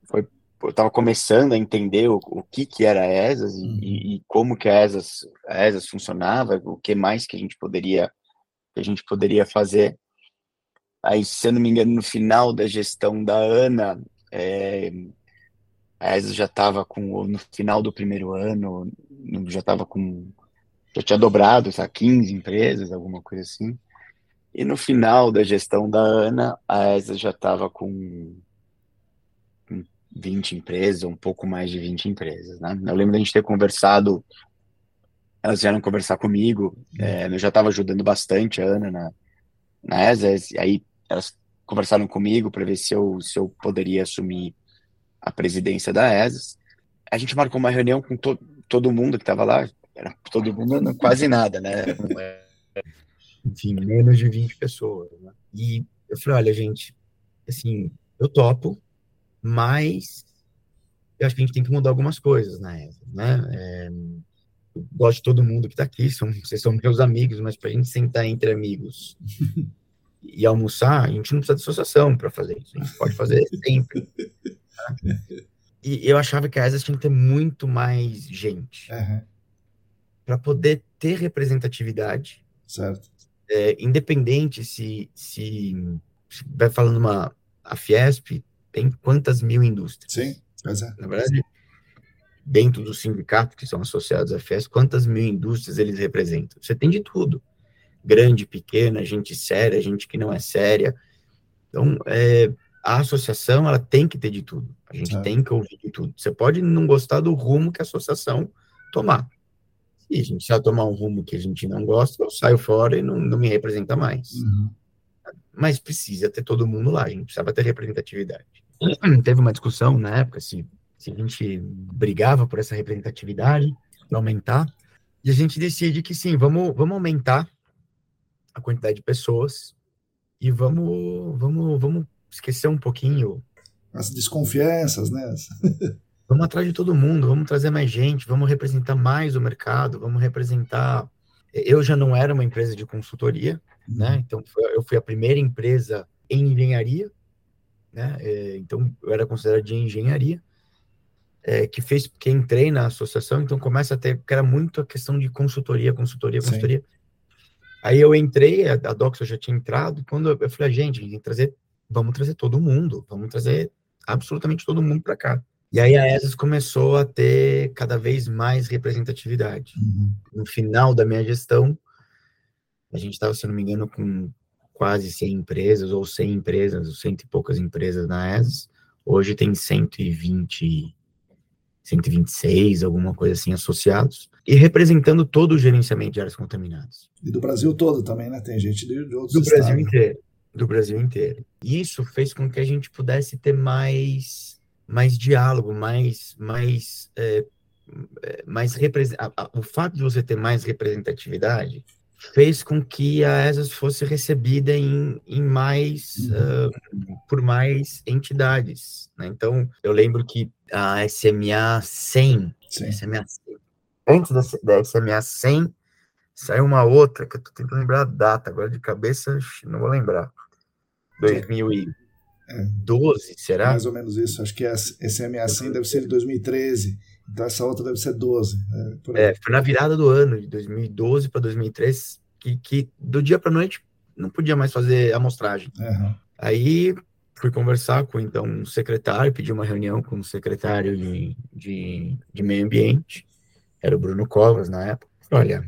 Foi, eu estava começando a entender o, o que, que era a ESAS uhum. e, e, como que a ESAS, a ESAS funcionava, o que mais que a gente poderia, que a gente poderia fazer. Aí, se eu não me engano, no final da gestão da Ana, é, a ESA já estava com, no final do primeiro ano, já estava com, já tinha dobrado, sabe, 15 empresas, alguma coisa assim. E no final da gestão da Ana, a ESA já estava com 20 empresas, um pouco mais de 20 empresas, né? Eu lembro da gente ter conversado, elas vieram conversar comigo, é, eu já estava ajudando bastante a Ana na, na ESA, aí elas conversaram comigo para ver se eu, se eu poderia assumir a presidência da ESAS. A gente marcou uma reunião com to todo mundo que estava lá, era todo mundo, quase nada, né? Enfim, menos de 20 pessoas. Né? E eu falei: olha, gente, assim, eu topo, mas eu acho que a gente tem que mudar algumas coisas na ESA, né? É, gosto de todo mundo que está aqui, são, vocês são meus amigos, mas para a gente sentar entre amigos e almoçar, a gente não precisa de associação para fazer isso, a gente pode fazer sempre. E eu achava que a ESA tinha que ter muito mais gente. Uhum. Para poder ter representatividade. Certo. É, independente se, se, se, vai falando uma. A Fiesp tem quantas mil indústrias? Sim, pois é. Na verdade, dentro do sindicato que são associados à Fiesp, quantas mil indústrias eles representam? Você tem de tudo. Grande, pequena, gente séria, gente que não é séria. Então, é, a associação ela tem que ter de tudo. A gente é. tem que ouvir de tudo. Você pode não gostar do rumo que a associação tomar. Se a gente já tomar um rumo que a gente não gosta, eu saio fora e não, não me representa mais. Uhum. Mas precisa ter todo mundo lá, a gente precisava ter representatividade. Teve uma discussão na época se, se a gente brigava por essa representatividade, aumentar, e a gente decide que sim, vamos, vamos aumentar a quantidade de pessoas e vamos, vamos, vamos esquecer um pouquinho. As desconfianças, né? vamos atrás de todo mundo, vamos trazer mais gente, vamos representar mais o mercado, vamos representar. Eu já não era uma empresa de consultoria, uhum. né? Então eu fui a primeira empresa em engenharia, né? É, então eu era considerado de engenharia. É, que fez que entrei na associação, então começa a ter, que era muito a questão de consultoria, consultoria, consultoria. Sim. Aí eu entrei, a, a Docs eu já tinha entrado, quando eu, eu falei, gente, a gente tem que trazer vamos trazer todo mundo, vamos trazer absolutamente todo mundo para cá. E aí a ESAS começou a ter cada vez mais representatividade. Uhum. No final da minha gestão, a gente estava, se não me engano, com quase 100 empresas, ou 100 empresas, ou cento e poucas empresas na ESAS. Hoje tem 120, 126, alguma coisa assim, associados. E representando todo o gerenciamento de áreas contaminadas. E do Brasil todo também, né? Tem gente de, de outros Do estados. Brasil inteiro do Brasil inteiro. Isso fez com que a gente pudesse ter mais, mais diálogo, mais, mais, é, é mais o fato de você ter mais representatividade fez com que a ESAS fosse recebida em, em mais uh, por mais entidades. Né? Então, eu lembro que a SMA 100, SMA 100 antes da, da SMA 100, saiu uma outra, que eu tô tentando lembrar a data, agora de cabeça não vou lembrar. 2012, é. será? Mais ou menos isso. Acho que a SMA 100 deve ser de 2013. Então essa outra deve ser 12. É, é foi na virada do ano, de 2012 para 2013, que, que do dia para noite não podia mais fazer amostragem. Uhum. Aí fui conversar com então um secretário, pedi uma reunião com o secretário de, de, de meio ambiente, era o Bruno Covas na época. Olha,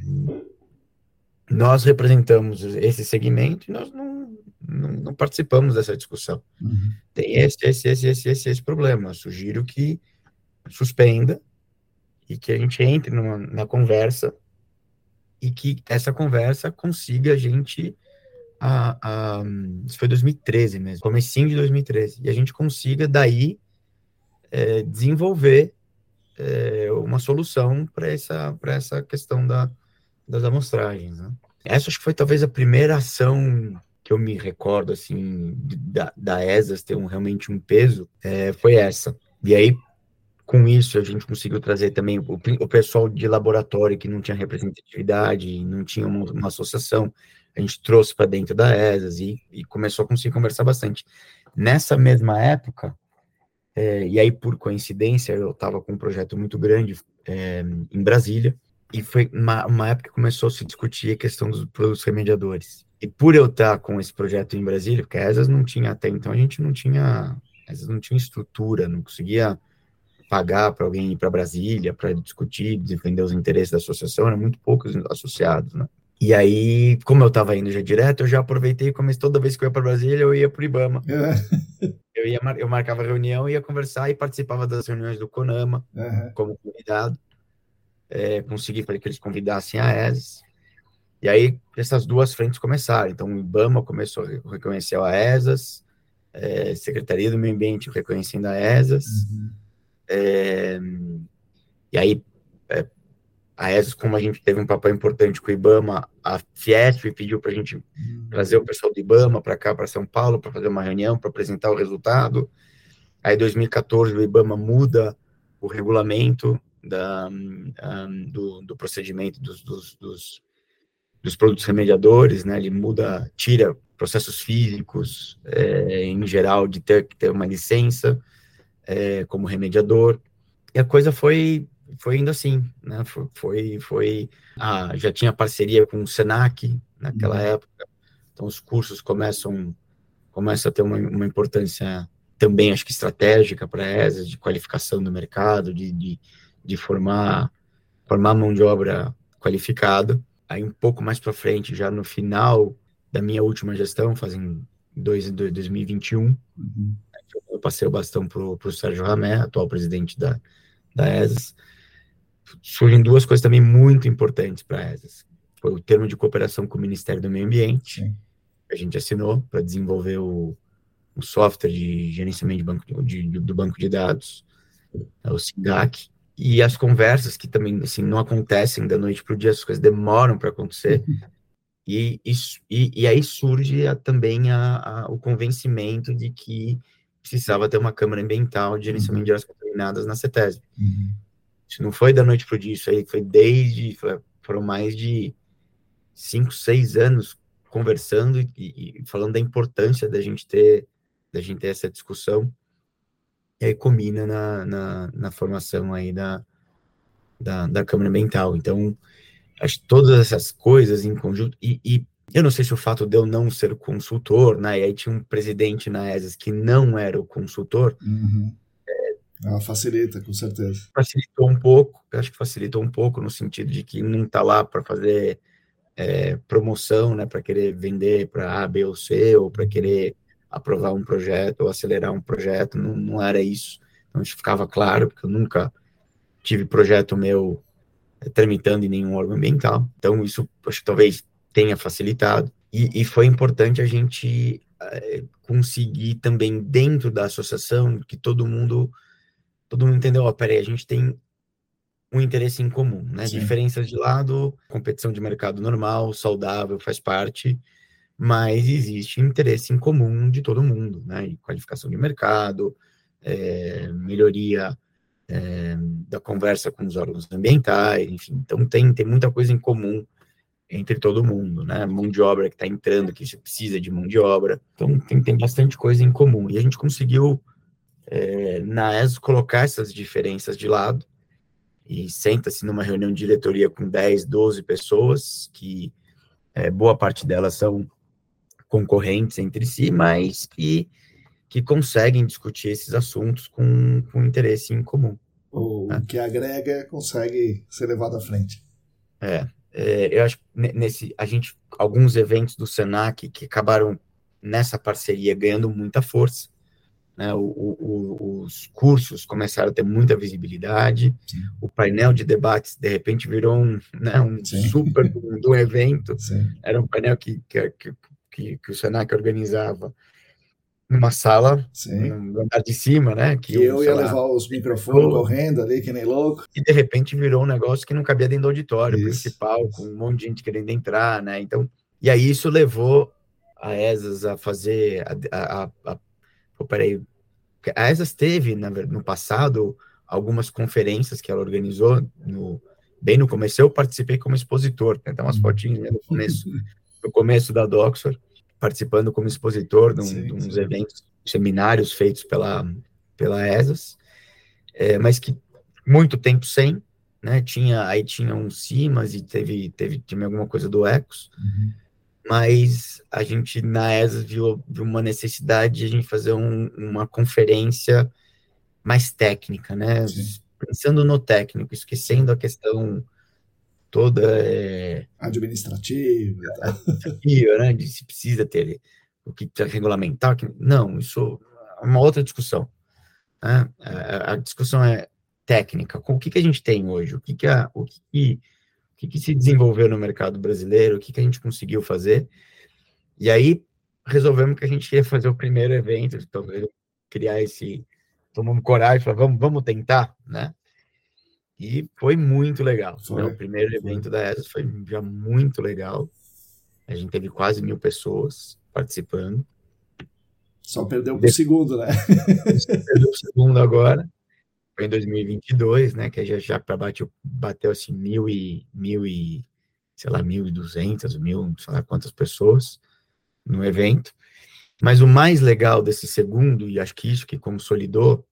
nós representamos esse segmento e nós não não, não participamos dessa discussão. Uhum. Tem esse, esse, esse, esse, esse, esse problema. Eu sugiro que suspenda e que a gente entre numa, na conversa e que essa conversa consiga a gente a, a, isso foi 2013 mesmo, comecinho de 2013, e a gente consiga daí é, desenvolver é, uma solução para essa, essa questão da, das amostragens. Né? Essa acho que foi talvez a primeira ação que eu me recordo, assim, da, da ESAS ter um, realmente um peso, é, foi essa. E aí, com isso, a gente conseguiu trazer também o, o pessoal de laboratório que não tinha representatividade, não tinha uma, uma associação, a gente trouxe para dentro da ESAS e, e, começou a conseguir conversar bastante. Nessa mesma época, é, e aí por coincidência, eu estava com um projeto muito grande é, em Brasília, e foi uma, uma, época que começou a se discutir a questão dos produtos remediadores. E por eu estar com esse projeto em Brasília, porque a ESAS não tinha até então, a gente não tinha, a ESAS não tinha estrutura, não conseguia pagar para alguém ir para Brasília para discutir, defender os interesses da associação, eram muito poucos associados, né? E aí, como eu estava indo já direto, eu já aproveitei e comecei toda vez que eu ia para Brasília, eu ia para o Ibama. É. eu, ia, eu marcava reunião, ia conversar e participava das reuniões do CONAMA uhum. como convidado. É, consegui fazer que eles convidassem a ESAS. E aí, essas duas frentes começaram. Então, o IBAMA começou a reconhecer a ESAS, é, Secretaria do Meio Ambiente reconhecendo a ESAS. Uhum. É, e aí, é, a ESAS, como a gente teve um papel importante com o IBAMA, a Fiesp pediu para a gente uhum. trazer o pessoal do IBAMA para cá, para São Paulo, para fazer uma reunião, para apresentar o resultado. Aí, em 2014, o IBAMA muda o regulamento da, um, do, do, procedimento dos, dos, dos, dos, produtos remediadores, né? Ele muda, tira processos físicos, é, em geral, de ter que ter uma licença, é, como remediador. E a coisa foi foi indo assim, né? Foi, foi, foi ah, já tinha parceria com o Senac naquela uhum. época, então os cursos começam começam a ter uma, uma importância também, acho que estratégica para essa de qualificação do mercado, de, de, de formar formar mão de obra qualificada. Aí um pouco mais para frente, já no final da minha última gestão, fazem dois, 2021, uhum eu passei o bastão para o Sérgio Ramé, atual presidente da, da ESAS. Surgem duas coisas também muito importantes para a ESAS. Foi o termo de cooperação com o Ministério do Meio Ambiente, Sim. que a gente assinou para desenvolver o, o, software de gerenciamento de banco, de, do banco de dados, é o SIGAC, e as conversas que também assim, não acontecem da noite para o dia, as coisas demoram para acontecer. Uhum. E, e, e, aí surge a, também a, a, o convencimento de que precisava ter uma câmara ambiental de gerenciamento uhum. de áreas contaminadas na CETESB. Uhum. Isso não foi da noite para o dia, isso aí foi desde, foram mais de cinco, seis anos conversando e, e, falando da importância da gente ter, da gente ter essa discussão, e aí combina na, na, na formação aí da, da, da Câmara Ambiental. Então, acho que todas essas coisas em conjunto, e, e eu não sei se o fato de eu não ser consultor, né? E aí tinha um presidente na ESAS que não era o consultor. Uhum. É, ah, facilita, com certeza. Facilitou um pouco, acho que facilitou um pouco no sentido de que não está lá para fazer é, promoção, né? Para querer vender para A, B ou C, ou para querer aprovar um projeto ou acelerar um projeto, não, não era isso. Então, isso ficava claro, porque eu nunca tive projeto meu tramitando em nenhum órgão ambiental. Então, isso, acho que talvez tenha facilitado. E, e foi importante a gente é, conseguir também dentro da associação que todo mundo todo mundo entendeu, ó, peraí, a gente tem um interesse em comum, né? Sim. Diferenças de lado, competição de mercado normal, saudável, faz parte, mas existe interesse em comum de todo mundo, né? E qualificação de mercado, é, melhoria é, da conversa com os órgãos ambientais, enfim, então tem, tem muita coisa em comum entre todo mundo, né? Mão de obra que está entrando, que você precisa de mão de obra. Então, tem, tem bastante coisa em comum. E a gente conseguiu, é, na ESO, colocar essas diferenças de lado e senta-se numa reunião de diretoria com 10, 12 pessoas, que é, boa parte delas são concorrentes entre si, mas que, que conseguem discutir esses assuntos com, com interesse em comum. O né? que agrega consegue ser levado à frente. É, é, eu acho nesse a gente alguns eventos do Senac que acabaram nessa parceria ganhando muita força. né, o, o, os cursos começaram a ter muita visibilidade, Sim. o painel de debates, de repente, virou um, né, um super do, do evento, Sim. era um painel que, que, que, que o Senac organizava numa sala, Sim. no andar de cima, né? Que, que eu ia lá, levar os microfones correndo ali, que nem louco. E de repente virou um negócio que não cabia dentro do auditório isso, principal, com um monte de gente querendo entrar, né? Então, e aí isso levou a ESAS a fazer a, a, a, a peraí, a ESAS teve na, no passado algumas conferências que ela organizou no bem no começo eu participei como expositor, tem até umas uhum. fotinhas né, no começo, no começo da Doxford, participando como expositor de, um, sim, de uns sim. eventos, seminários feitos pela pela ESAS, é, mas que muito tempo sem, né? Tinha aí tinha um CIMAS e teve teve tinha alguma coisa do Ecos. Uhum mas a gente na ESA viu, viu uma necessidade de a gente fazer um, uma conferência mais técnica, né? Sim. Pensando no técnico, esquecendo a questão toda é, administrativa, né? De se precisa ter o que precisa regulamentar, que, não, isso é uma outra discussão. Né? A, a, discussão é técnica. Com o que, que a gente tem hoje? O que, que, a, o que, que que, que se desenvolveu no mercado brasileiro, o que, que a gente conseguiu fazer. E aí resolvemos que a gente ia fazer o primeiro evento, então criar esse, tomamos coragem, falamos, vamos, vamos tentar, né? E foi muito legal. Foi, né? O primeiro evento da ESA foi já muito legal. A gente teve quase mil pessoas participando. Só perdeu para o segundo, né? perdeu o segundo agora foi em 2022, né, que já, já bateu, bateu assim mil e, mil e, sei lá, mil e duzentas, mil, sei lá quantas pessoas no evento. Mas o mais legal desse segundo, e acho que isso que consolidou,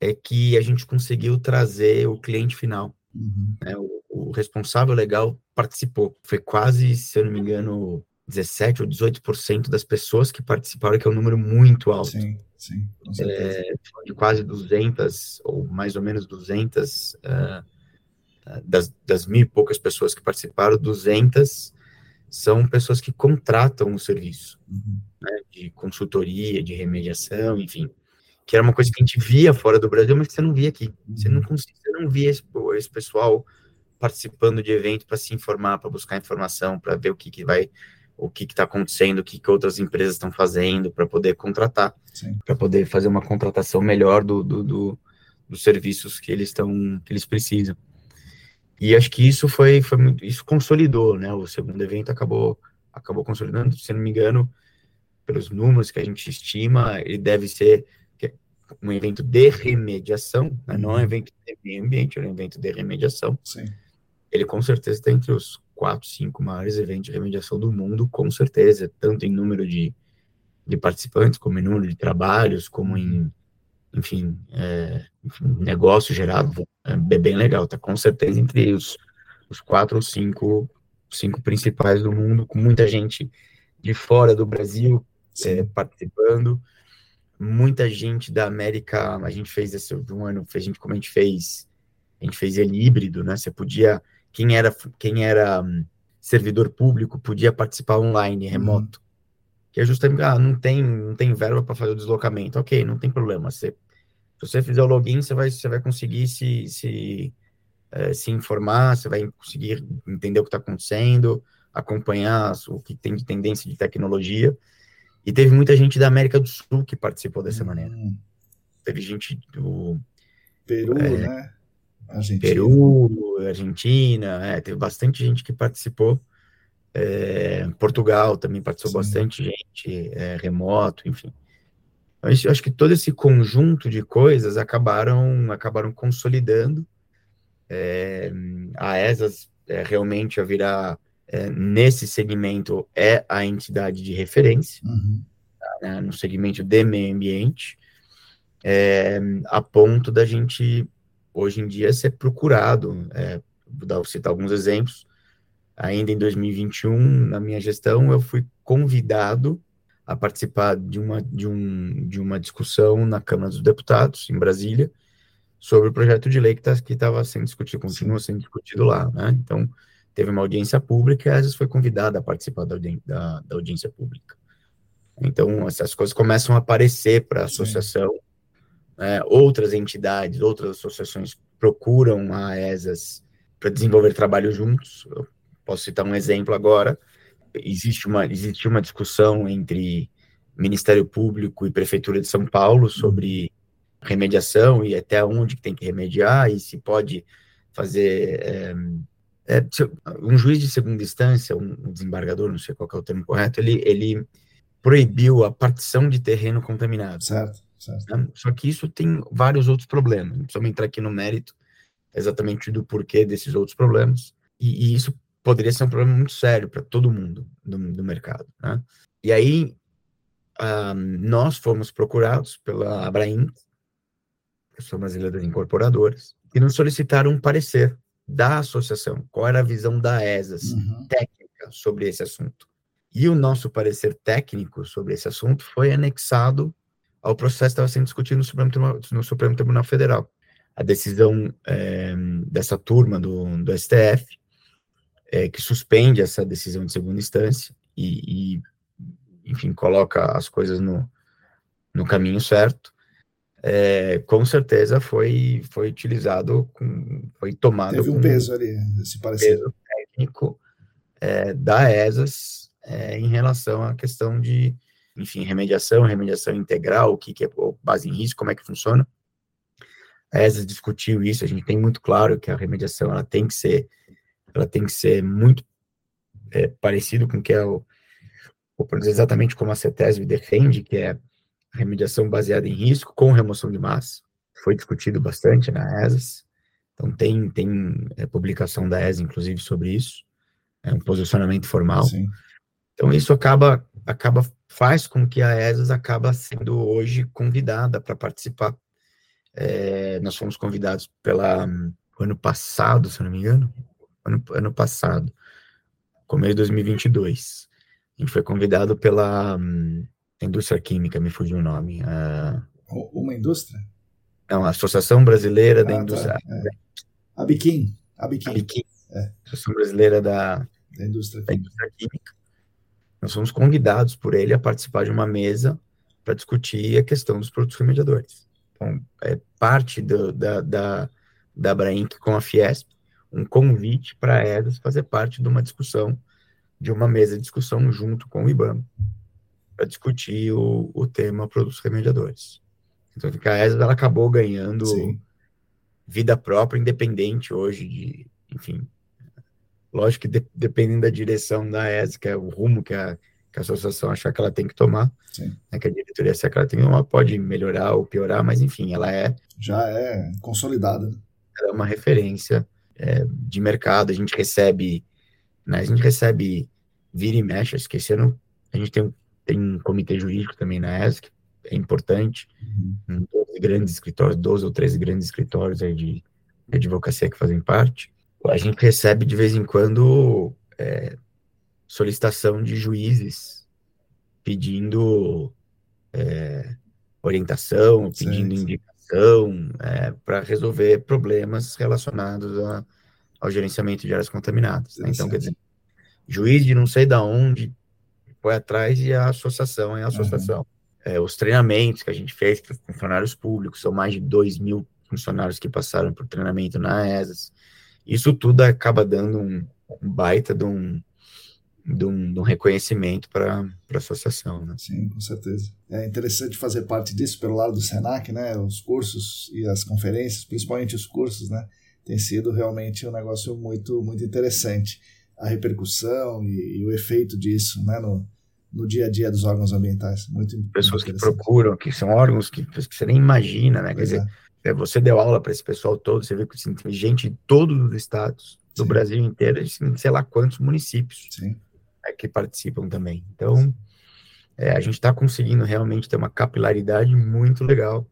é que a gente conseguiu trazer o cliente final. Uhum. Né? O, o, responsável legal participou. Foi quase, se eu não me engano, 17 ou 18% das pessoas que participaram, que é um número muito alto. Sim, sim. É, de quase 200, ou mais ou menos 200, uh, ah, ah, das, das mil e poucas pessoas que participaram, 200 são pessoas que contratam o serviço uhum. né, de consultoria, de remediação, enfim. Que era uma coisa que a gente via fora do Brasil, mas que você não via aqui. Uhum. Você, não, você não via esse, esse pessoal participando de evento para se informar, para buscar informação, para ver o que, que vai o que está acontecendo, o que, que, outras empresas estão fazendo para poder contratar, para poder fazer uma contratação melhor do, do, do, dos serviços que eles estão que eles precisam. E acho que isso foi, foi muito, isso consolidou, né? O segundo evento acabou acabou consolidando, se não me engano, pelos números que a gente estima, ele deve ser um evento de remediação, né? não é um uhum. evento de meio ambiente, é um evento de remediação. Sim. Ele com certeza está entre os quatro, cinco maiores eventos de remediação do mundo, com certeza, tanto em número de, de participantes, como em número de trabalhos, como em, enfim, é, negócio gerado, é bem legal, tá com certeza entre os, os quatro ou cinco, cinco principais do mundo, com muita gente de fora do Brasil é, participando, muita gente da América, a gente fez esse de um ano, a gente, como a gente fez, a gente fez ele híbrido, né, você podia quem era, quem era um, servidor público podia participar online, uhum. remoto. Uhum. Que é justamente, ah, não tem, não tem verba para fazer o deslocamento. Ok, não tem problema. Você, se você fizer o login, você vai, você vai conseguir se, se, é, se informar, você vai conseguir entender o que está acontecendo, acompanhar o que tem de tendência de tecnologia. E teve muita gente da América do Sul que participou dessa uhum. maneira. Teve gente do. Peru, é, né? Argentina. Peru, Argentina, é, teve bastante gente que participou. É, Portugal também participou Sim. bastante gente, é, remoto, enfim. Eu acho que todo esse conjunto de coisas acabaram, acabaram consolidando. É, a ESAS é, realmente a virar é, nesse segmento é a entidade de referência uhum. tá, né, no segmento de meio ambiente, é, a ponto da gente hoje em dia ser procurado. É, vou dar, citar alguns exemplos. Ainda em 2021, na minha gestão, eu fui convidado a participar de uma, de, um, de uma discussão na Câmara dos Deputados, em Brasília, sobre o projeto de lei que tá, estava sendo discutido, continua sendo discutido lá. Né? Então, teve uma audiência pública e a vezes foi convidada a participar da, audi da, da audiência pública. Então, essas coisas começam a aparecer para a associação. Né? Outras entidades, outras associações procuram a ESAS para desenvolver trabalho juntos. Eu posso citar um exemplo agora. Existe uma, existe uma discussão entre Ministério Público e Prefeitura de São Paulo sobre remediação e até onde tem que remediar e se pode fazer é, é, um juiz de segunda instância, um desembargador, não sei qual é o termo correto, ele, ele proibiu a partição de terreno contaminado. Certo, certo. Né? Só que isso tem vários outros problemas. Não precisamos entrar aqui no mérito exatamente do porquê desses outros problemas. E, e isso poderia ser um problema muito sério para todo mundo do, do mercado. Né? E aí, um, nós fomos procurados pela Abraim, Associação Brasileira das Incorporadoras, e nos solicitaram um parecer da associação, qual era a visão da ESAS uhum. técnica sobre esse assunto. E o nosso parecer técnico sobre esse assunto foi anexado ao processo que estava sendo discutido no Supremo Tribunal, no Supremo Tribunal Federal. A decisão é, dessa turma do, do STF, é, que suspende essa decisão de segunda instância e, e enfim, coloca as coisas no, no caminho certo, é, com certeza foi, foi utilizado, com, foi tomado. Teve um peso ali, se parecer. Peso técnico é, da ESAS é, em relação à questão de, enfim, remediação, remediação integral, o que, que é base em risco, como é que funciona. A ESAS discutiu isso, a gente tem muito claro que a remediação ela tem que ser, ela tem que ser muito é, parecido com o que é o, exatamente como a CETESB defende, que é remediação baseada em risco com remoção de massa. Foi discutido bastante na ESAS, então tem, tem é, publicação da ESA, inclusive, sobre isso, é um posicionamento formal. Sim. Então isso acaba, acaba faz com que a ESAS acaba sendo hoje convidada para participar. É, nós fomos convidados pela ano passado, se não me engano, ano, ano passado, começo de 2022. A gente foi convidado pela indústria química, me fugiu o nome. Uh, Uma indústria? Não, a Associação Brasileira ah, da tá, Indústria. Tá, é. A Biquim. A Biquim. A Biquim. É. Associação Brasileira da, da, indústria, da indústria Química. Nós fomos convidados por ele a participar de uma mesa para discutir a questão dos produtos remediadores. Então, é parte do, da, da, da Brainc com a Fiesp, um convite para a EDAS fazer parte de uma discussão, de uma mesa de discussão junto com o IBAMA, para discutir o, o tema produtos remediadores. Então, a ESA ela acabou ganhando Sim. vida própria, independente hoje de, enfim, lógico que de, dependendo da direção da ESA, que é o rumo que a, que a associação achar que ela tem que tomar, né, que a diretoria achar que ela tem que tomar, pode melhorar ou piorar, mas enfim, ela é... Já é consolidada. Ela é uma referência é, de mercado, a gente recebe, né, a gente recebe vira e mexe, esquecendo, a gente tem um tem um comitê jurídico também na ESC, é importante, uhum. 12 grandes escritórios, 12 ou 13 grandes escritórios aí de, de advocacia que fazem parte. A gente recebe de vez em quando é, solicitação de juízes pedindo é, orientação, pedindo certo. indicação é, para resolver problemas relacionados a, ao gerenciamento de áreas contaminadas. Né? Então, quer dizer, juiz de não sei da onde foi atrás e a associação é a associação. Uhum. É, os treinamentos que a gente fez para funcionários públicos, são mais de 2 mil funcionários que passaram por treinamento na ESAS. Isso tudo acaba dando um, um baita de um, de um, de um reconhecimento para a associação. Né? Sim, com certeza. É interessante fazer parte disso pelo lado do SENAC, né? Os cursos e as conferências, principalmente os cursos, né? Tem sido realmente um negócio muito, muito interessante a repercussão e, e, o efeito disso né, no, no dia a dia dos órgãos ambientais. Muito Pessoas que procuram, que são órgãos que, que você nem imagina, né? Quer dizer, é. você deu aula para esse pessoal todo, você vê que assim, tem gente de todos os estados do Sim. Brasil inteiro, de sei lá quantos municípios é, que participam também. Então, é, a gente está conseguindo realmente ter uma capilaridade muito legal.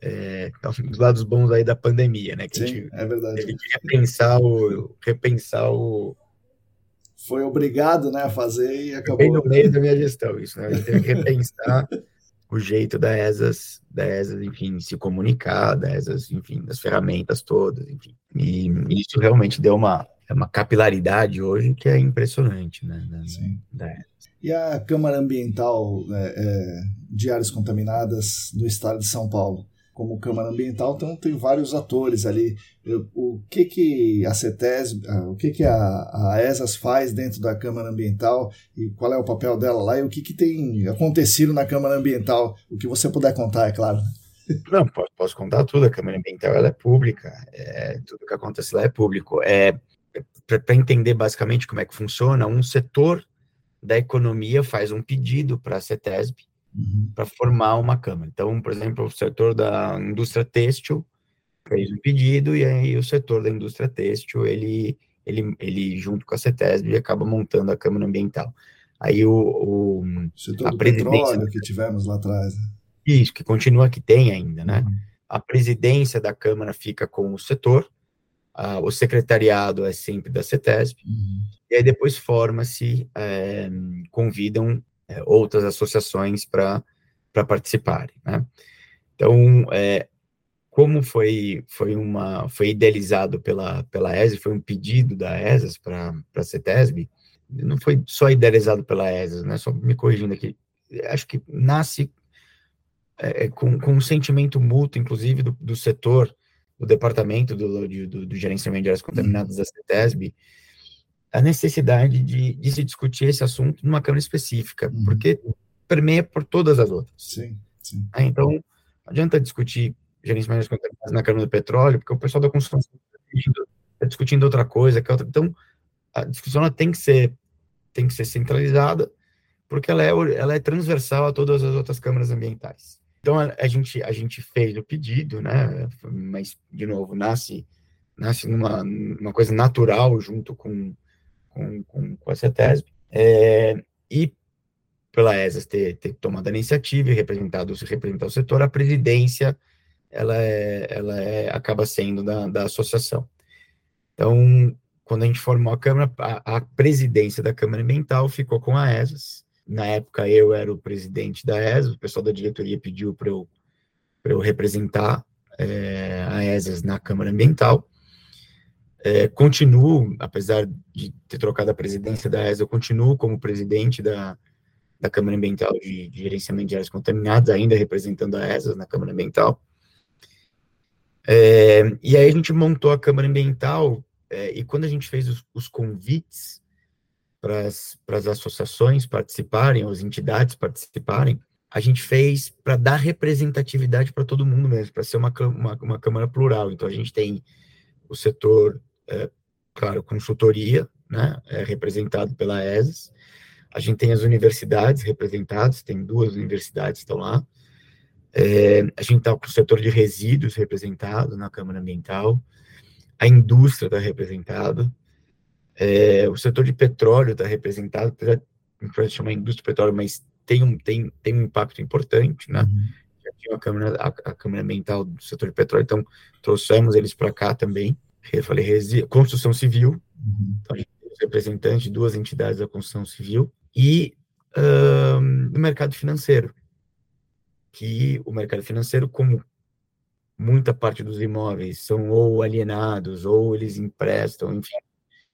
É, então, os lados bons aí da pandemia, né? Que Sim, a gente é verdade. Teve que repensar o, repensar o, foi obrigado né, a fazer e acabou. Bem no meio da minha gestão, isso, né? Gente teve que repensar o jeito da ESAS, da ESAS, enfim, se comunicar, da ESAS, enfim, das ferramentas todas, enfim. E isso realmente deu uma, é uma capilaridade hoje que é impressionante, né? Sim. E a Câmara Ambiental é, é, de Áreas Contaminadas do Estado de São Paulo? Como Câmara Ambiental, então tem vários atores ali. O que que a CETES, o que que a, a ESAS faz dentro da Câmara Ambiental e qual é o papel dela lá e o que que tem acontecido na Câmara Ambiental, o que você puder contar, é claro. Não, posso, posso contar tudo, a Câmara Ambiental ela é pública, é, tudo que acontece lá é público. É, Para entender basicamente como é que funciona, um setor da economia faz um pedido para a CETESB, uhum. para formar uma câmara. Então, por exemplo, o setor da indústria têxtil fez um pedido e aí o setor da indústria têxtil, ele, ele, ele junto com a CETESB, acaba montando a Câmara Ambiental. Aí o, o setor a do petróleo que tivemos lá atrás. Né? Isso, que continua que tem ainda, né? Uhum. A presidência da Câmara fica com o setor, a, o secretariado é sempre da CETESB, uhum. e aí depois forma-se, é, convidam é, outras associações para participarem, né? Então, é, como foi, foi, uma, foi idealizado pela, pela ESA, foi um pedido da ESAS para a CETESB, não foi só idealizado pela ESAS, né? Só me corrigindo aqui, acho que nasce é, é com, com um sentimento mútuo, inclusive, do, do setor, do departamento do, do, do gerenciamento de áreas contaminadas da CETESB, a necessidade de, de, se discutir esse assunto numa Câmara específica, uhum. porque permeia por todas as outras. Sim, sim. É, então, não adianta discutir gerenciamento na Câmara do Petróleo, porque o pessoal da construção está tá discutindo outra coisa, que é outra. Então, a discussão tem que ser tem que ser centralizada, porque ela é, ela é transversal a todas as outras câmaras ambientais. Então, a, a gente, a gente fez o pedido, né, mas, de novo, nasce, nasce numa, numa coisa natural junto com com, com, com a CETESB, é, e pela ESAS ter, ter tomado a iniciativa e representado, representar o setor, a presidência ela, é, ela é, acaba sendo da, da associação. Então, quando a gente formou a Câmara, a, a, presidência da Câmara Ambiental ficou com a ESAS. Na época, eu era o presidente da ESAS, o pessoal da diretoria pediu para eu, eu representar é, a ESAS na Câmara Ambiental. É, continuo, apesar de ter trocado a presidência da ESA, eu continuo como presidente da, da Câmara Ambiental de, de Gerenciamento de Áreas Contaminadas, ainda representando a ESA na Câmara Ambiental. É, e aí a gente montou a Câmara Ambiental, é, e quando a gente fez os, os convites para as associações participarem, as entidades participarem, a gente fez para dar representatividade para todo mundo mesmo, para ser uma, uma, uma Câmara plural. Então a gente tem o setor é, claro, consultoria, né, é representado pela ESAS. A gente tem as universidades representadas, tem duas universidades que estão lá. É, a gente está com o setor de resíduos representado na Câmara Ambiental. A indústria está representada. É, o setor de petróleo está representado, apesar de chamar indústria de petróleo, mas tem um, tem, tem um impacto importante, né? Uhum. Já tinha a Câmara, a, a Câmara Ambiental do setor de petróleo, então trouxemos eles para cá também eu falei, construção civil, uhum. então representantes de duas entidades da construção civil, e um, o mercado financeiro, que o mercado financeiro, como muita parte dos imóveis são ou alienados, ou eles emprestam, enfim,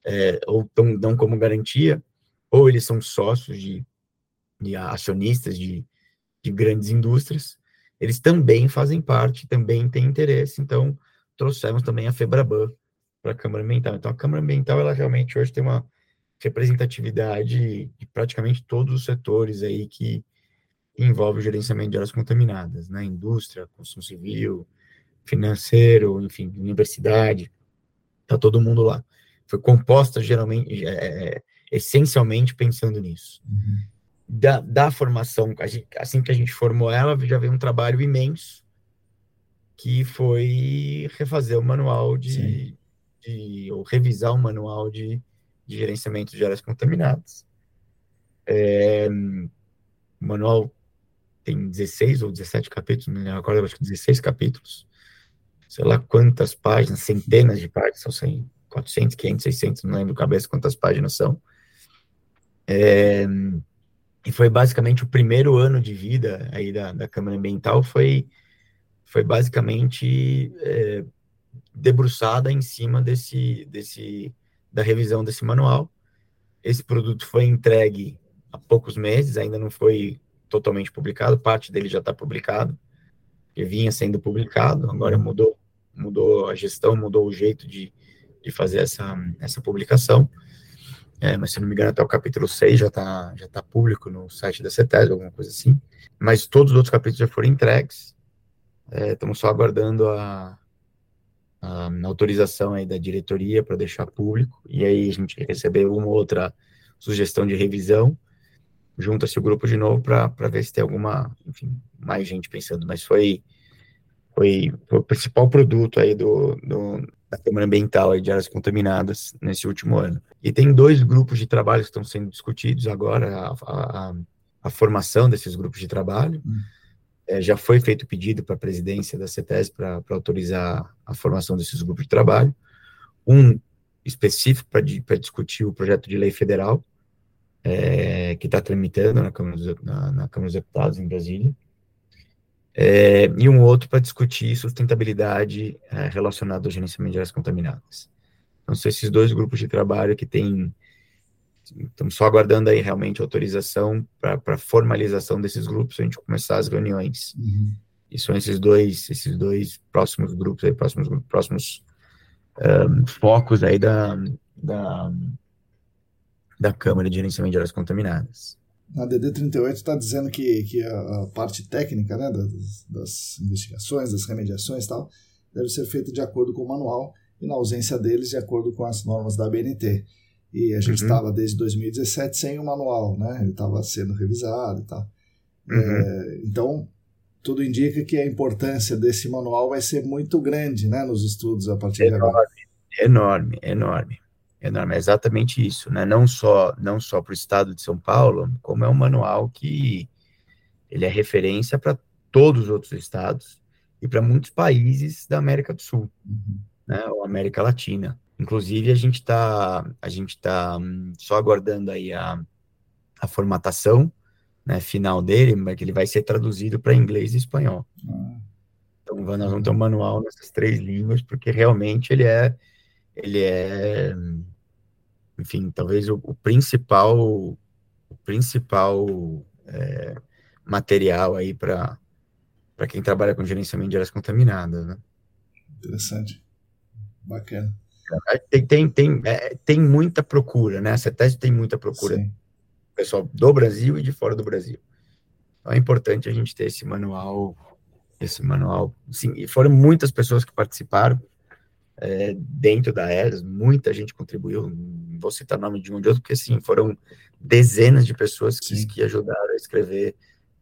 é, ou tão, dão como garantia, ou eles são sócios de, de acionistas de, de grandes indústrias, eles também fazem parte, também têm interesse, então trouxemos também a FEBRABAN para a Câmara Ambiental. Então, a Câmara Ambiental, ela realmente hoje tem uma representatividade de praticamente todos os setores aí que envolve o gerenciamento de áreas contaminadas, né? Indústria, construção civil, financeiro, enfim, universidade, tá todo mundo lá. Foi composta geralmente, é, é, essencialmente pensando nisso. Uhum. Da, da formação, assim que a gente formou ela, já veio um trabalho imenso, que foi refazer o manual de, de ou revisar o manual de, de gerenciamento de áreas contaminadas. É, o manual tem 16 ou 17 capítulos, não agora, acho que 16 capítulos. Sei lá quantas páginas, centenas de páginas, são 100, 400, 500, 600, não lembro cabeça quantas páginas são. É, e foi basicamente o primeiro ano de vida aí da, da Câmara Ambiental, foi, foi basicamente é, debruçada em cima desse, desse, da revisão desse manual. Esse produto foi entregue há poucos meses, ainda não foi totalmente publicado, parte dele já está publicado, que vinha sendo publicado, agora mudou, mudou a gestão, mudou o jeito de, de fazer essa, essa publicação. É, mas se não me engano, até o capítulo 6 já está já tá público no site da CETES, alguma coisa assim. Mas todos os outros capítulos já foram entregues. É, estamos só aguardando a, a autorização aí da diretoria para deixar público. E aí a gente recebeu uma outra sugestão de revisão. Junta-se o grupo de novo para ver se tem alguma, enfim, mais gente pensando. Mas foi, foi, foi o principal produto aí do, do da Câmara Ambiental de áreas contaminadas nesse último ano. E tem dois grupos de trabalho que estão sendo discutidos agora, a, a, a formação desses grupos de trabalho. Hum. É, já foi feito pedido para a presidência da CETES para autorizar a formação desses grupos de trabalho. Um específico para discutir o projeto de lei federal, é, que está tramitando na Câmara, dos, na, na Câmara dos Deputados em Brasília é, e um outro para discutir sustentabilidade é, relacionada ao gerenciamento de áreas contaminadas. Então, são esses dois grupos de trabalho que têm. Estamos só aguardando aí realmente autorização para formalização desses grupos, a gente começar as reuniões. Uhum. E são esses dois, esses dois próximos grupos, aí, próximos, próximos um, focos aí da, da, da Câmara de Gerenciamento de Áreas Contaminadas. A DD38 está dizendo que, que a, a, parte técnica né, das, das, investigações, das remediações e tal, deve ser feita de acordo com o manual e, na ausência deles, de acordo com as normas da BNT. E a gente estava, uhum. desde 2017, sem o manual, né? Ele estava sendo revisado e tal. Uhum. É, então, tudo indica que a importância desse manual vai ser muito grande né, nos estudos a partir enorme, de agora. Enorme, enorme enorme. É exatamente isso, né? Não só não só para o estado de São Paulo, como é um manual que ele é referência para todos os outros estados e para muitos países da América do Sul, uhum. né? Ou América Latina. Inclusive a gente está a gente tá hum, só aguardando aí a, a formatação né, final dele, mas que ele vai ser traduzido para inglês e espanhol. Uhum. Então nós vamos ter um manual nessas três línguas, porque realmente ele é ele é enfim, talvez o, o principal, o principal é, material aí para para quem trabalha com gerenciamento de áreas contaminadas, né? Interessante, bacana. É, tem, tem, tem, é, tem muita procura, né? Essa tese tem muita procura, Sim. pessoal do Brasil e de fora do Brasil. Então é importante a gente ter esse manual, esse manual. Sim, e foram muitas pessoas que participaram é, dentro da ERS, muita gente contribuiu, não vou citar nome de um de outro, porque sim, foram dezenas de pessoas que, que ajudaram a escrever.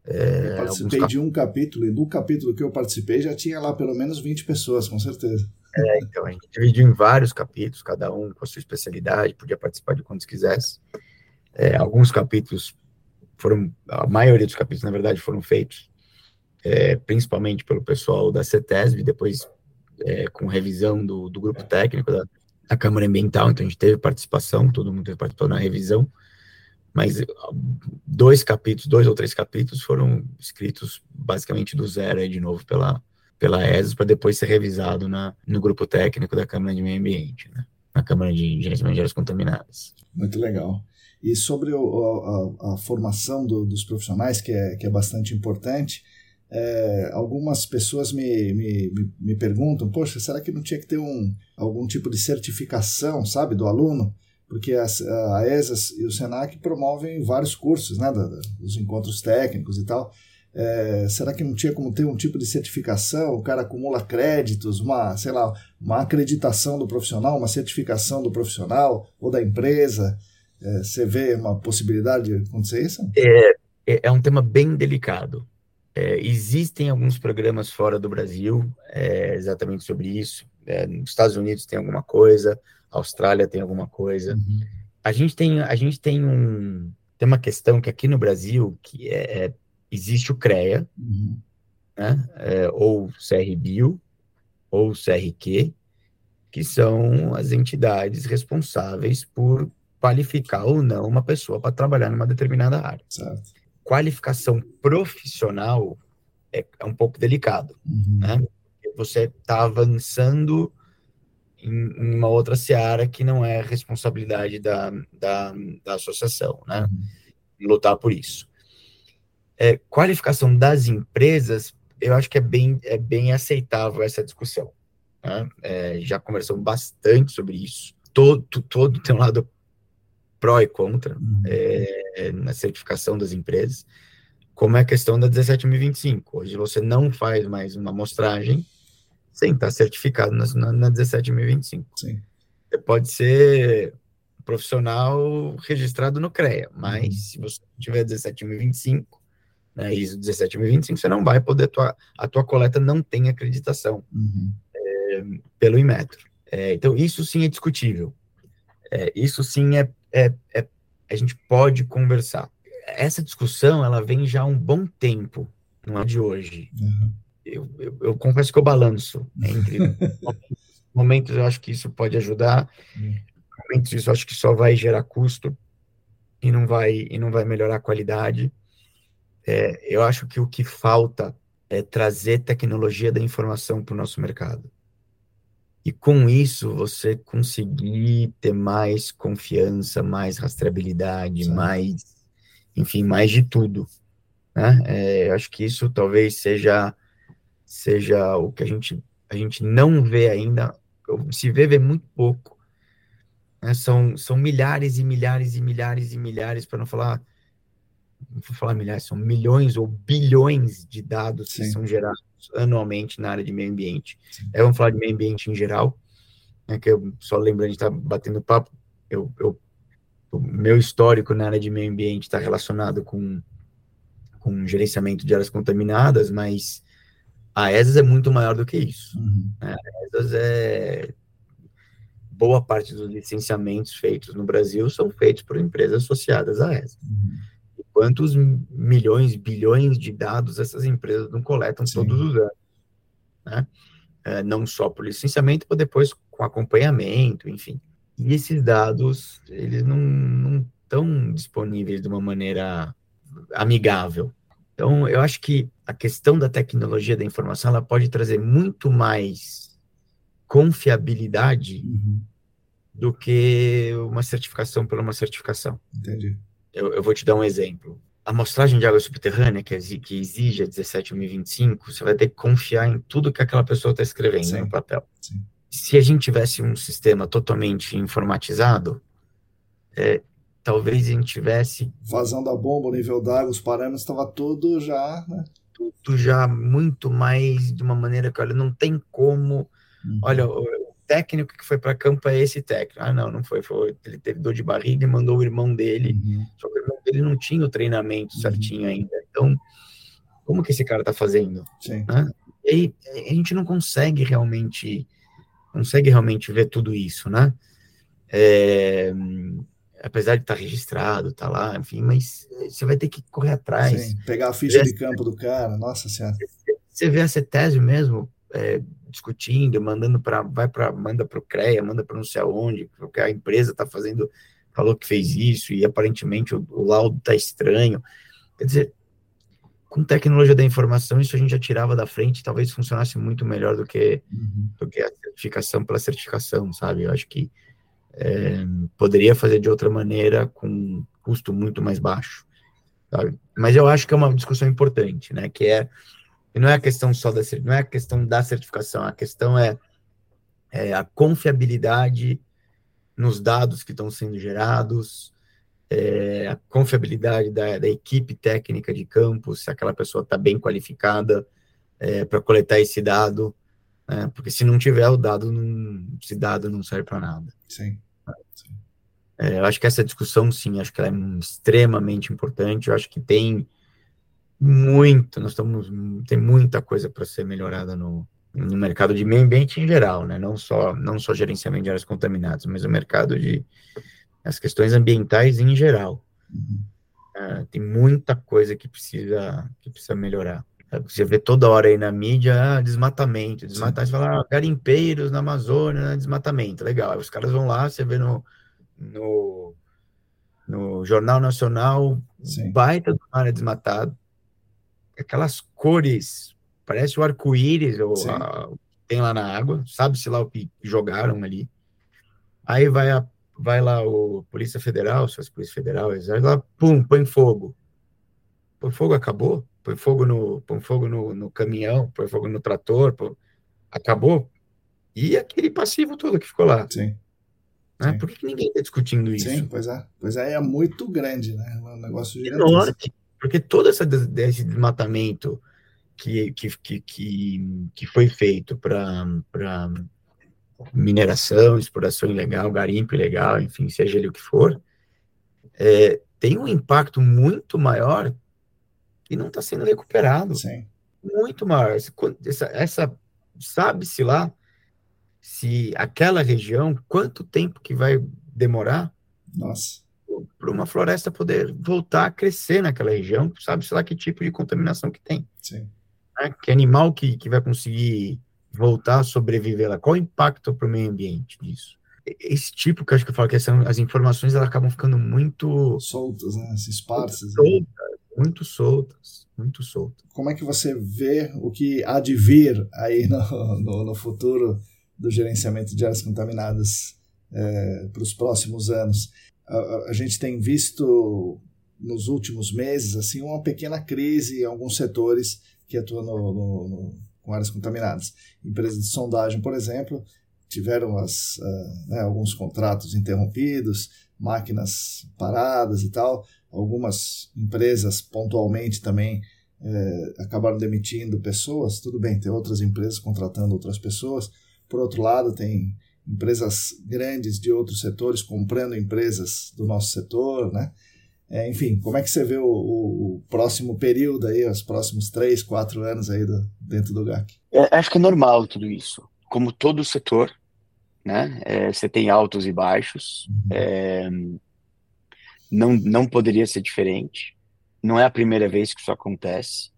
É, eu participei de um capítulo, e do capítulo que eu participei já tinha lá pelo menos 20 pessoas, com certeza. É, então, a gente dividiu em vários capítulos, cada um com a sua especialidade, podia participar de quantos quisesse. É, alguns capítulos foram, a maioria dos capítulos, na verdade, foram feitos é, principalmente pelo pessoal da CETESB, depois é, com revisão do, do grupo técnico da, da, Câmara Ambiental, então a gente teve participação, todo mundo participou na revisão, mas dois capítulos, dois ou três capítulos foram escritos basicamente do zero aí de novo pela, pela ESAS, para depois ser revisado na, no grupo técnico da Câmara de Meio Ambiente, né? na Câmara de Gerenciamento de Áreas Contaminadas. Muito legal. E sobre o, a, a, formação do, dos profissionais, que é, que é bastante importante, é, algumas pessoas me, me, me, perguntam, poxa, será que não tinha que ter um, algum tipo de certificação, sabe, do aluno? Porque a, a ESAS e o SENAC promovem vários cursos, né, dos encontros técnicos e tal. É, será que não tinha como ter um tipo de certificação? O cara acumula créditos, uma, sei lá, uma acreditação do profissional, uma certificação do profissional ou da empresa. É, você vê uma possibilidade de acontecer isso? É, é, é um tema bem delicado é, existem alguns programas fora do Brasil é, exatamente sobre isso. É, nos Estados Unidos tem alguma coisa, Austrália tem alguma coisa. Uhum. A gente tem, a gente tem um tem uma questão que aqui no Brasil que é, é existe o CREA, uhum. né, é, ou CRBio ou CRQ, que são as entidades responsáveis por qualificar ou não uma pessoa para trabalhar numa determinada área. Certo qualificação profissional é, é um pouco delicado, uhum. né? Você está avançando em, em, uma outra seara que não é responsabilidade da, da, da associação, né? Uhum. Lutar por isso. É, qualificação das empresas, eu acho que é bem, é bem aceitável essa discussão. Né? É, já conversamos bastante sobre isso. Todo, todo tem um lado pró e contra uhum. é, na certificação das empresas, como é a questão da 17025. Hoje você não faz mais uma amostragem sem estar certificado na, na, na 17025. Sim. Você pode ser profissional registrado no CREA, mas uhum. se você tiver 17025, né, ISO 17025, você não vai poder, tua, a tua coleta não tem acreditação uhum. é, pelo Inmetro. É, então, isso sim é discutível. É, isso sim é é, é, a gente pode conversar. Essa discussão, ela vem já há um bom tempo, não é de hoje. Uhum. Eu, eu, eu, confesso que eu balanço entre momentos eu acho que isso pode ajudar, uhum. momentos isso eu acho que só vai gerar custo e não vai e não vai melhorar a qualidade. É, eu acho que o que falta é trazer tecnologia da informação para o nosso mercado e com isso você conseguir ter mais confiança, mais rastreabilidade, Sim. mais, enfim, mais de tudo. Né? É, eu acho que isso talvez seja seja o que a gente a gente não vê ainda, se vê vê muito pouco. Né? São são milhares e milhares e milhares e milhares para não falar não vou falar milhares, são milhões ou bilhões de dados Sim. que são gerados anualmente na área de meio ambiente. É, vamos falar de meio ambiente em geral, né, que eu só lembrando de estar tá batendo papo, eu, eu, o meu histórico na área de meio ambiente está relacionado com, com gerenciamento de áreas contaminadas, mas a ESAS é muito maior do que isso. Uhum. Né? A ESAS é boa parte dos licenciamentos feitos no Brasil são feitos por empresas associadas à ESA. Uhum quantos milhões, bilhões de dados essas empresas não coletam Sim. todos os anos, né? É, não só por licenciamento, mas depois com acompanhamento, enfim. E esses dados, eles não estão disponíveis de uma maneira amigável. Então, eu acho que a questão da tecnologia da informação, ela pode trazer muito mais confiabilidade uhum. do que uma certificação por uma certificação. Entendi. Eu, eu vou te dar um exemplo. A amostragem de água subterrânea, que, que exige a 17.025, você vai ter que confiar em tudo que aquela pessoa está escrevendo sim, no papel. Sim. Se a gente tivesse um sistema totalmente informatizado, é, talvez a gente tivesse. Vazando a bomba, o nível d'água, os parâmetros, estava tudo já. Né? Tudo já muito mais de uma maneira que, olha, não tem como. Uhum. Olha, técnico que foi para campo é esse técnico. Ah, não, não foi, foi. Ele teve dor de barriga e mandou o irmão dele. Uhum. Só que o irmão dele não tinha o treinamento uhum. certinho ainda. Então, como que esse cara está fazendo? Sim. Né? E aí, a gente não consegue realmente, consegue realmente ver tudo isso, né? É, apesar de estar tá registrado, tá lá, enfim, mas você vai ter que correr atrás. Sim, pegar a ficha de campo do cara, nossa senhora. Você vê a CETESB mesmo, é, discutindo, mandando para, vai para, manda para o CREA, manda para não sei aonde, porque a empresa está fazendo, falou que fez isso e aparentemente o, o laudo está estranho. Quer dizer, com tecnologia da informação, isso a gente já tirava da frente, talvez funcionasse muito melhor do que, uhum. do que a certificação pela certificação, sabe? Eu acho que é, poderia fazer de outra maneira, com custo muito mais baixo, sabe? Mas eu acho que é uma discussão importante, né? Que é e não é a questão só da não é a questão da certificação, a questão é, é a confiabilidade nos dados que estão sendo gerados, é, a confiabilidade da, da, equipe técnica de campo, se aquela pessoa está bem qualificada é, para coletar esse dado, né? porque se não tiver o dado, não, esse dado não serve para nada. Sim. É, eu acho que essa discussão, sim, acho que ela é extremamente importante. Eu acho que tem muito, nós estamos, tem muita coisa para ser melhorada no, no mercado de meio ambiente em geral, né? Não só, não só gerenciamento de áreas contaminadas, mas o mercado de as questões ambientais em geral. Uhum. Uh, tem muita coisa que precisa, que precisa melhorar. Você vê toda hora aí na mídia, ah, desmatamento, desmatamento, você fala, ah, garimpeiros na Amazônia, né, desmatamento, legal. Aí os caras vão lá, você vê no, no, no Jornal Nacional, Sim. baita do área desmatado, aquelas cores, parece o arco-íris, ou a, tem lá na água, sabe-se lá o que jogaram ali. Aí vai, a, vai lá o Polícia Federal, se fosse Polícia Federal, exército, lá, pum, põe fogo. Põe fogo, acabou? Põe fogo no, põe fogo no, no caminhão, põe fogo no trator, põe... acabou? E aquele passivo todo que ficou lá. Sim. Né? Por que, que ninguém está discutindo isso? Sim, pois é. Pois é, é muito grande, né? É um negócio Enorme. Porque todo essa, esse desmatamento que, que, que, que, que foi feito para mineração, exploração ilegal, garimpo ilegal, enfim, seja ele o que for, é, tem um impacto muito maior que não está sendo recuperado. Sim. Muito maior. Essa, essa sabe-se lá se aquela região, quanto tempo que vai demorar para uma floresta poder voltar a crescer naquela região, sabe-se lá que tipo de contaminação que tem. Sim. Né? Que animal que, que vai conseguir voltar a sobreviver lá? Qual o impacto para o meio ambiente disso? Esse tipo que eu acho que eu falo que são, as informações elas acabam ficando muito soltas, né? esparsas. Soltas, né? muito soltas, muito soltas. Como é que você vê o que há de vir aí no, no, no futuro do gerenciamento de áreas contaminadas é, para os próximos anos? A, a, gente tem visto nos últimos meses assim uma pequena crise em alguns setores que atuam no, no, no, com áreas contaminadas. Empresas de sondagem, por exemplo, tiveram as, uh, né, alguns contratos interrompidos, máquinas paradas e tal. Algumas empresas pontualmente também eh, acabaram demitindo pessoas. Tudo bem, tem outras empresas contratando outras pessoas. Por outro lado, tem empresas grandes de outros setores comprando empresas do nosso setor, né? É, enfim, como é que você vê o, o, o, próximo período aí, os próximos três, quatro anos aí do, dentro do GAC? É, acho que é normal tudo isso. Como todo setor, né? É, você tem altos e baixos. Uhum. É, não, não poderia ser diferente. Não é a primeira vez que isso acontece.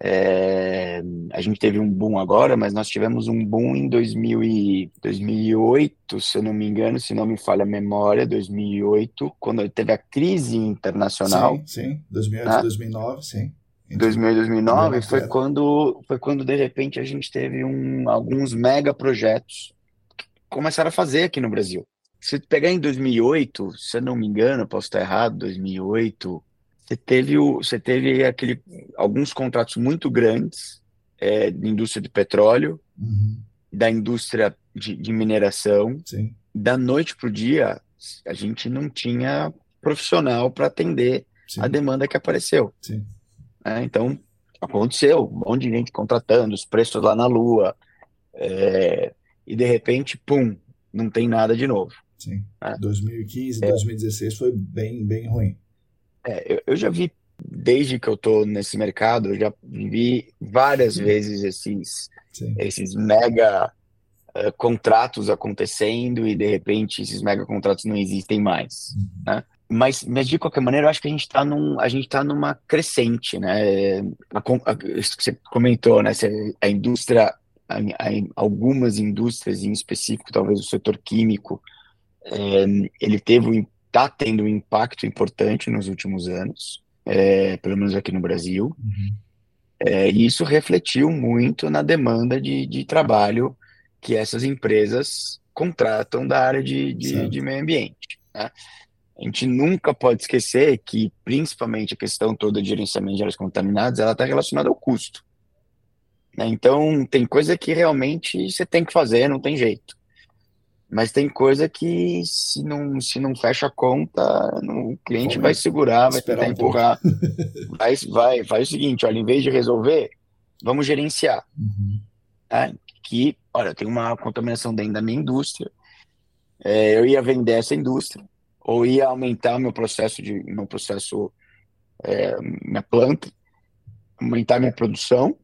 É, a gente teve um boom agora, mas nós tivemos um boom em 2000 e, 2008, se eu não me engano, se não me falha a memória, 2008, quando teve a crise internacional. Sim, sim, 2008 né? 2009, sim. 2008 2009 foi quando, foi quando, de repente, a gente teve um, alguns mega projetos que começaram a fazer aqui no Brasil. Se pegar em 2008, se eu não me engano, posso estar errado, 2008, você teve, o, você teve aquele, alguns contratos muito grandes é, de indústria de petróleo, uhum. da indústria de, de mineração. Sim. Da noite para o dia, a gente não tinha profissional para atender Sim. a demanda que apareceu. É, então, aconteceu, um monte de gente contratando, os preços lá na lua, é, e de repente, pum, não tem nada de novo. Sim. É. 2015, 2016 foi bem, bem ruim. É, eu, eu, já vi, desde que eu tô nesse mercado, eu já vi várias Sim. vezes esses, esses mega uh, contratos acontecendo e de repente esses mega contratos não existem mais, uhum. né? Mas, mas de qualquer maneira, eu acho que a gente está num, a gente tá numa crescente, né? A, a, você comentou, né? A indústria, a, algumas indústrias em específico, talvez o setor químico, é, ele teve um está tendo um impacto importante nos últimos anos, é, pelo menos aqui no Brasil. Uhum. É, e isso refletiu muito na demanda de, de trabalho que essas empresas contratam da área de, de, de meio ambiente. Né? A gente nunca pode esquecer que, principalmente, a questão toda de gerenciamento de áreas contaminadas, ela está relacionada ao custo. Né? Então, tem coisa que realmente você tem que fazer, não tem jeito. Mas tem coisa que se não, se não fecha a conta, o cliente vai segurar, vai tentar um empurrar. vai, vai, faz o seguinte, olha, em vez de resolver, vamos gerenciar. Uhum. Tá? Que, olha, tem uma contaminação dentro da minha indústria, é, eu ia vender essa indústria, ou ia aumentar meu processo de meu processo, é, minha planta, aumentar minha produção,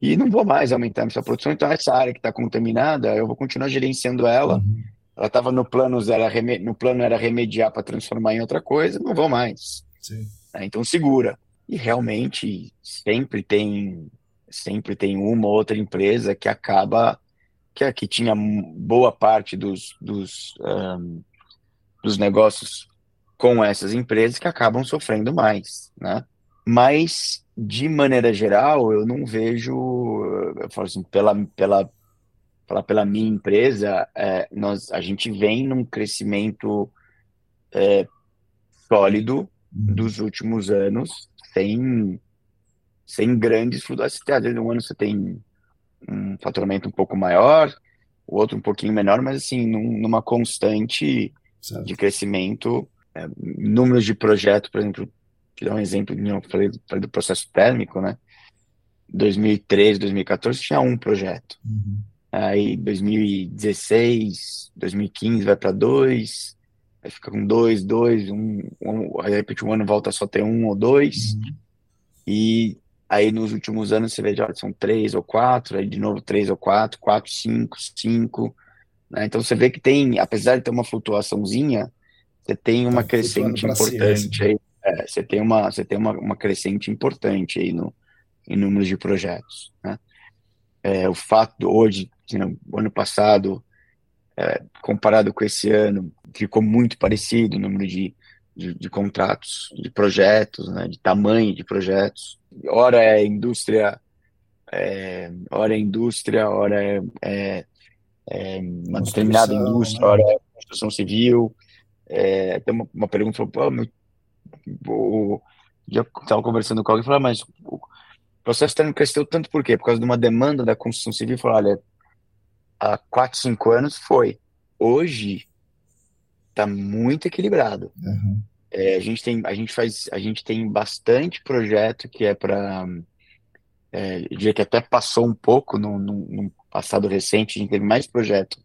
e não vou mais aumentar minha produção. Então, essa área que está contaminada, eu vou continuar gerenciando ela. Uhum. Ela estava no plano, era no plano era remediar para transformar em outra coisa, não vou mais. É, então, segura. E realmente, sempre tem sempre tem uma ou outra empresa que acaba que, que tinha boa parte dos, dos, um, dos negócios com essas empresas que acabam sofrendo mais, né? Mas de maneira geral, eu não vejo, eu falo assim, pela, pela, falar pela minha empresa, é, nós, a gente vem num crescimento é, sólido uhum. dos últimos anos, sem, sem grandes flutuações. Às vezes, um ano você tem um faturamento um pouco maior, o outro um pouquinho menor, mas assim, num, numa constante certo. de crescimento. É, números de projeto, por exemplo, te dar um exemplo, eu falei, falei do processo térmico, né? 2013, 2014 tinha um projeto. Uhum. Aí 2016, 2015 vai para dois, aí fica com dois, dois, um, um, aí de repente um ano volta só ter um ou dois. Uhum. E aí nos últimos anos você vê, já são três ou quatro, aí de novo três ou quatro, quatro, cinco, cinco. Né? Então você vê que tem, apesar de ter uma flutuaçãozinha, você tem uma tá crescente importante aí. É, você tem uma, você tem uma, uma crescente importante aí no, em números de projetos. Né? É, o fato de hoje, o ano passado, é, comparado com esse ano, ficou muito parecido o número de, de, de contratos, de projetos, né, de tamanho de projetos. Ora é indústria, é, ora é indústria, ora é, é, é uma determinada indústria, né? ora é construção civil. É, tem uma, uma pergunta, falou, pô, meu, o, já estava conversando com alguém e falou, ah, mas o processo térmico cresceu tanto por quê? Por causa de uma demanda da construção civil, falou, olha, há 4, 5 anos foi. Hoje está muito equilibrado. Uhum. É, a gente tem, a gente faz, a gente tem bastante projeto que é para, é, eu diria que até passou um pouco no, no, no passado recente, a gente teve mais projeto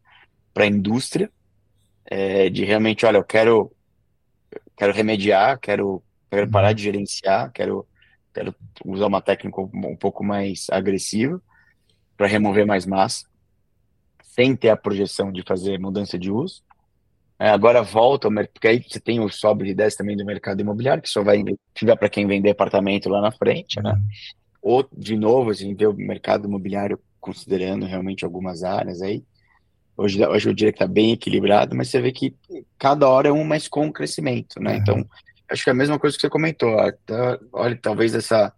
para a indústria, é, de realmente, olha, eu quero, quero remediar, quero, quero parar de gerenciar, quero, quero usar uma técnica um pouco mais agressiva para remover mais massa sem ter a projeção de fazer mudança de uso. É, agora volta, porque aí você tem o sobe de 10 também do mercado imobiliário, que só vai tiver para quem vender apartamento lá na frente, né? Uhum. Ou, de novo, a gente vê o mercado imobiliário considerando realmente algumas áreas aí. Hoje, hoje eu diria que está bem equilibrado, mas você vê que cada hora é um mais com crescimento, né? Uhum. Então, acho que é a mesma coisa que você comentou. Tá, olha, talvez essa,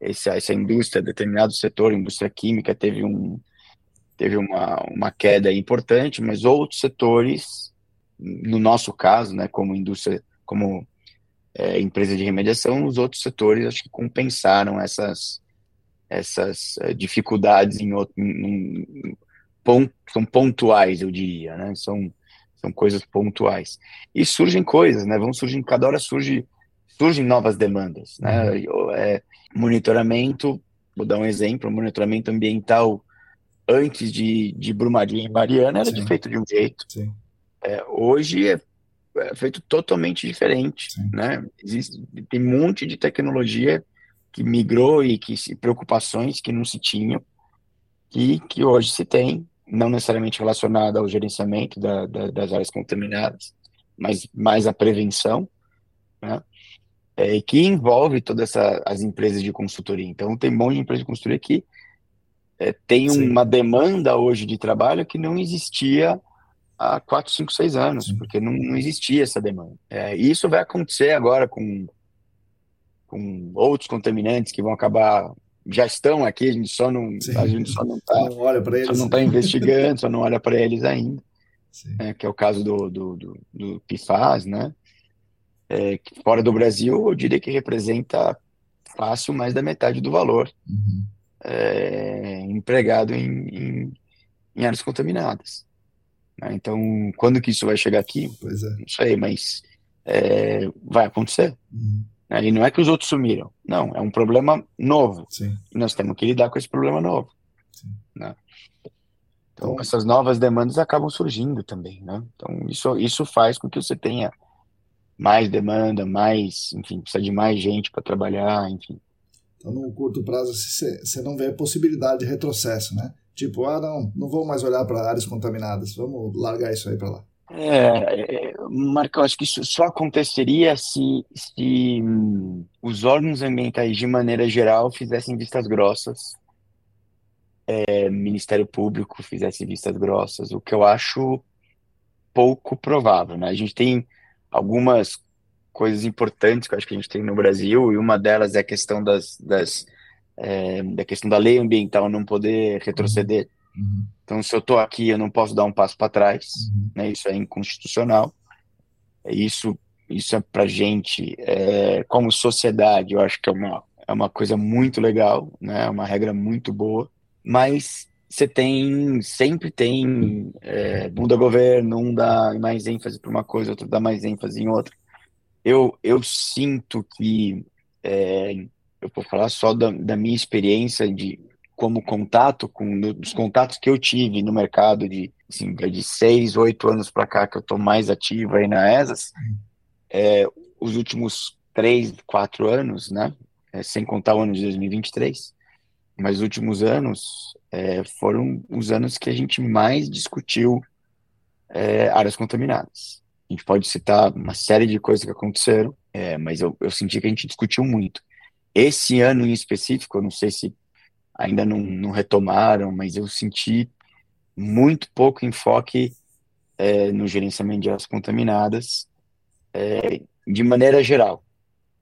essa, essa indústria, determinado setor, indústria química, teve um, teve uma, uma queda importante, mas outros setores, no nosso caso, né, como indústria, como é, empresa de remediação, os outros setores acho que compensaram essas, essas é, dificuldades em outro, em, em, são pontuais, eu diria, né, são, são coisas pontuais. E surgem coisas, né, vão surgindo, cada hora surge, surgem novas demandas, né, uhum. é, monitoramento, vou dar um exemplo, monitoramento ambiental antes de, de Brumadinho e Mariana era Sim. feito de um jeito. É, hoje é, é, feito totalmente diferente, Sim. né? Existe, tem um monte de tecnologia que migrou e que preocupações que não se tinham e que hoje se tem, não necessariamente relacionada ao gerenciamento da, da, das áreas contaminadas, mas mais a prevenção, né? É, que envolve todas as empresas de consultoria. Então, tem um monte de empresas de consultoria que é, tem Sim. uma demanda hoje de trabalho que não existia há 4, 5, 6 anos, Sim. porque não, não, existia essa demanda. É, e isso vai acontecer agora com, com outros contaminantes que vão acabar já estão aqui, a gente só não Sim. a gente só não está só não está investigando, só não olha para eles ainda, é, que é o caso do, do, do, do PFAS, né? É, que fora do Brasil, eu diria que representa fácil mais da metade do valor. Uhum é, empregado em, em, em, áreas contaminadas. Né? Então, quando que isso vai chegar aqui? É. Não sei, mas é, vai acontecer. Uhum. Né? E não é que os outros sumiram, não, é um problema novo. Sim. E nós temos que lidar com esse problema novo. Né? Então, então, essas novas demandas acabam surgindo também, né? Então, isso, isso faz com que você tenha mais demanda, mais, enfim, precisa de mais gente para trabalhar, enfim. Então, no curto prazo, você não vê possibilidade de retrocesso, né? Tipo, ah, não, não vou mais olhar para áreas contaminadas, vamos largar isso aí para lá. É, é Marcão, acho que isso só aconteceria se, se hum, os órgãos ambientais, de maneira geral, fizessem vistas grossas, é, Ministério Público fizesse vistas grossas, o que eu acho pouco provável, né? A gente tem algumas coisas importantes que eu acho que a gente tem no Brasil, e uma delas é a questão das, das é, da questão da lei ambiental não poder retroceder Uhum. Então, se eu estou aqui, eu não posso dar um passo para trás, uhum. né? Isso é inconstitucional. Isso, isso é para gente, é, como sociedade, eu acho que é uma, é uma coisa muito legal, né? É uma regra muito boa. Mas você tem, sempre tem, é, muda governo, um dá mais ênfase para uma coisa, outro dá mais ênfase em outra. Eu, eu sinto que, é, eu vou falar só da, da minha experiência de como contato, com dos contatos que eu tive no mercado de, assim, de seis, oito anos para cá, que eu estou mais ativo aí na ESAS, é, os últimos três, quatro anos, né, é, sem contar o ano de 2023, mas os últimos anos é, foram os anos que a gente mais discutiu é, áreas contaminadas. A gente pode citar uma série de coisas que aconteceram, é, mas eu, eu senti que a gente discutiu muito. Esse ano em específico, eu não sei se ainda não, não retomaram, mas eu senti muito pouco enfoque é, no gerenciamento de áreas contaminadas, é, de maneira geral,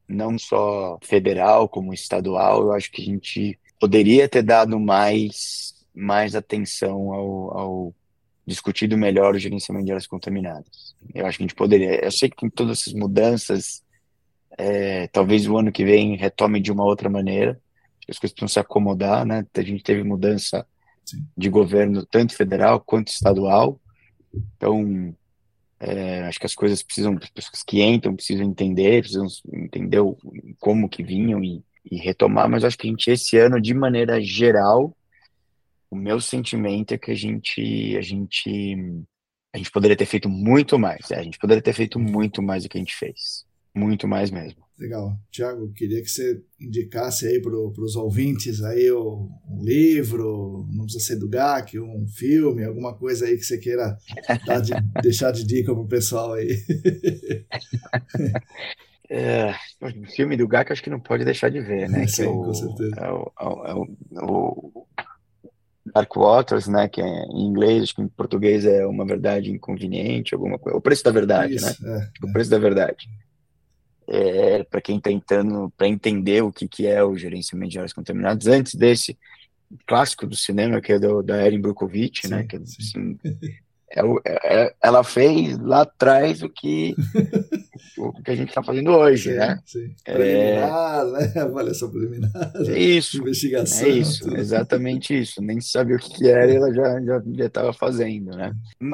não só federal como estadual. Eu acho que a gente poderia ter dado mais, mais atenção ao, ao discutido melhor o gerenciamento de áreas contaminadas. Eu acho que a gente poderia. Eu sei que tem todas essas mudanças. É, talvez o ano que vem retome de uma outra maneira as coisas precisam se acomodar, né? A gente teve mudança Sim. de governo tanto federal quanto estadual, então é, acho que as coisas precisam, as pessoas que entram precisam entender, precisam entender o, como que vinham e, e retomar, mas acho que a gente esse ano, de maneira geral, o meu sentimento é que a gente, a gente, a gente poderia ter feito muito mais. É, a gente poderia ter feito muito mais do que a gente fez, muito mais mesmo. Legal. Tiago, queria que você indicasse aí para os ouvintes aí um livro, não precisa ser do GAC, um filme, alguma coisa aí que você queira de, deixar de dica para o pessoal aí. É, o filme do GAC acho que não pode deixar de ver, né? Sim, é o, com certeza. É o, é o, é o, Dark Waters, né? Que é em inglês, acho que em português é uma verdade inconveniente, alguma coisa. O preço da verdade, Isso, né? É, o preço da verdade é, para quem está tentando para entender o que, que é o gerenciamento de áreas contaminadas. Antes desse clássico do cinema, que é do, da Erin Brockovich, né? Que, assim, é, é, ela fez lá atrás o que, o que a gente está fazendo hoje, sim, né? Sim. É. Preliminar, é, né? Avaliação preliminar. É isso. Investigação. É isso, tudo. exatamente isso. Nem sabia o que, era e ela já já estava fazendo, né?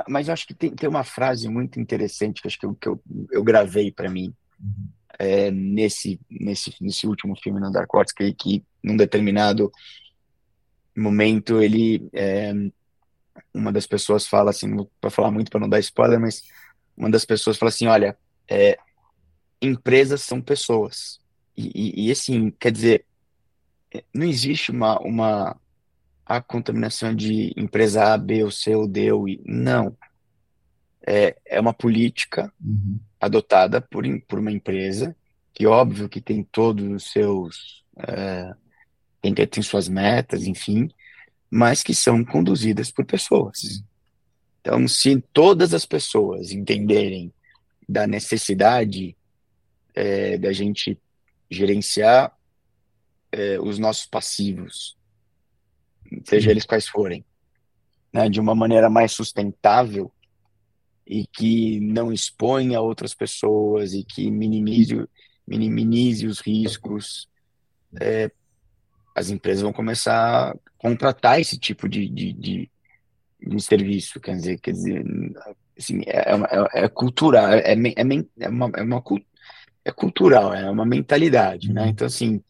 Mas eu acho que tem, tem uma frase muito interessante que acho que eu, que eu, eu gravei para mim. É, nesse, nesse, nesse último filme no Dark Horse, que, que num determinado momento ele é, uma das pessoas fala assim, para falar muito para não dar spoiler, mas uma das pessoas fala assim, olha, é, empresas são pessoas. E, e, e, assim quer dizer não existe uma uma a contaminação de empresa A, B ou C ou D ou I, não é, é uma política uhum adotada por, por uma empresa, que óbvio que tem todos os seus. É, tem, tem suas metas, enfim, mas que são conduzidas por pessoas. Sim. Então, se todas as pessoas entenderem da necessidade é, da gente gerenciar é, os nossos passivos, seja eles quais forem, né, de uma maneira mais sustentável, e que não exponha outras pessoas e que minimize, minimize os riscos, é, as empresas vão começar a contratar esse tipo de, de, de, de serviço, quer dizer, quer dizer assim, é, é, é cultural, é, é, é, uma, é, uma, é cultural, é uma mentalidade, né? Uhum. Então, assim,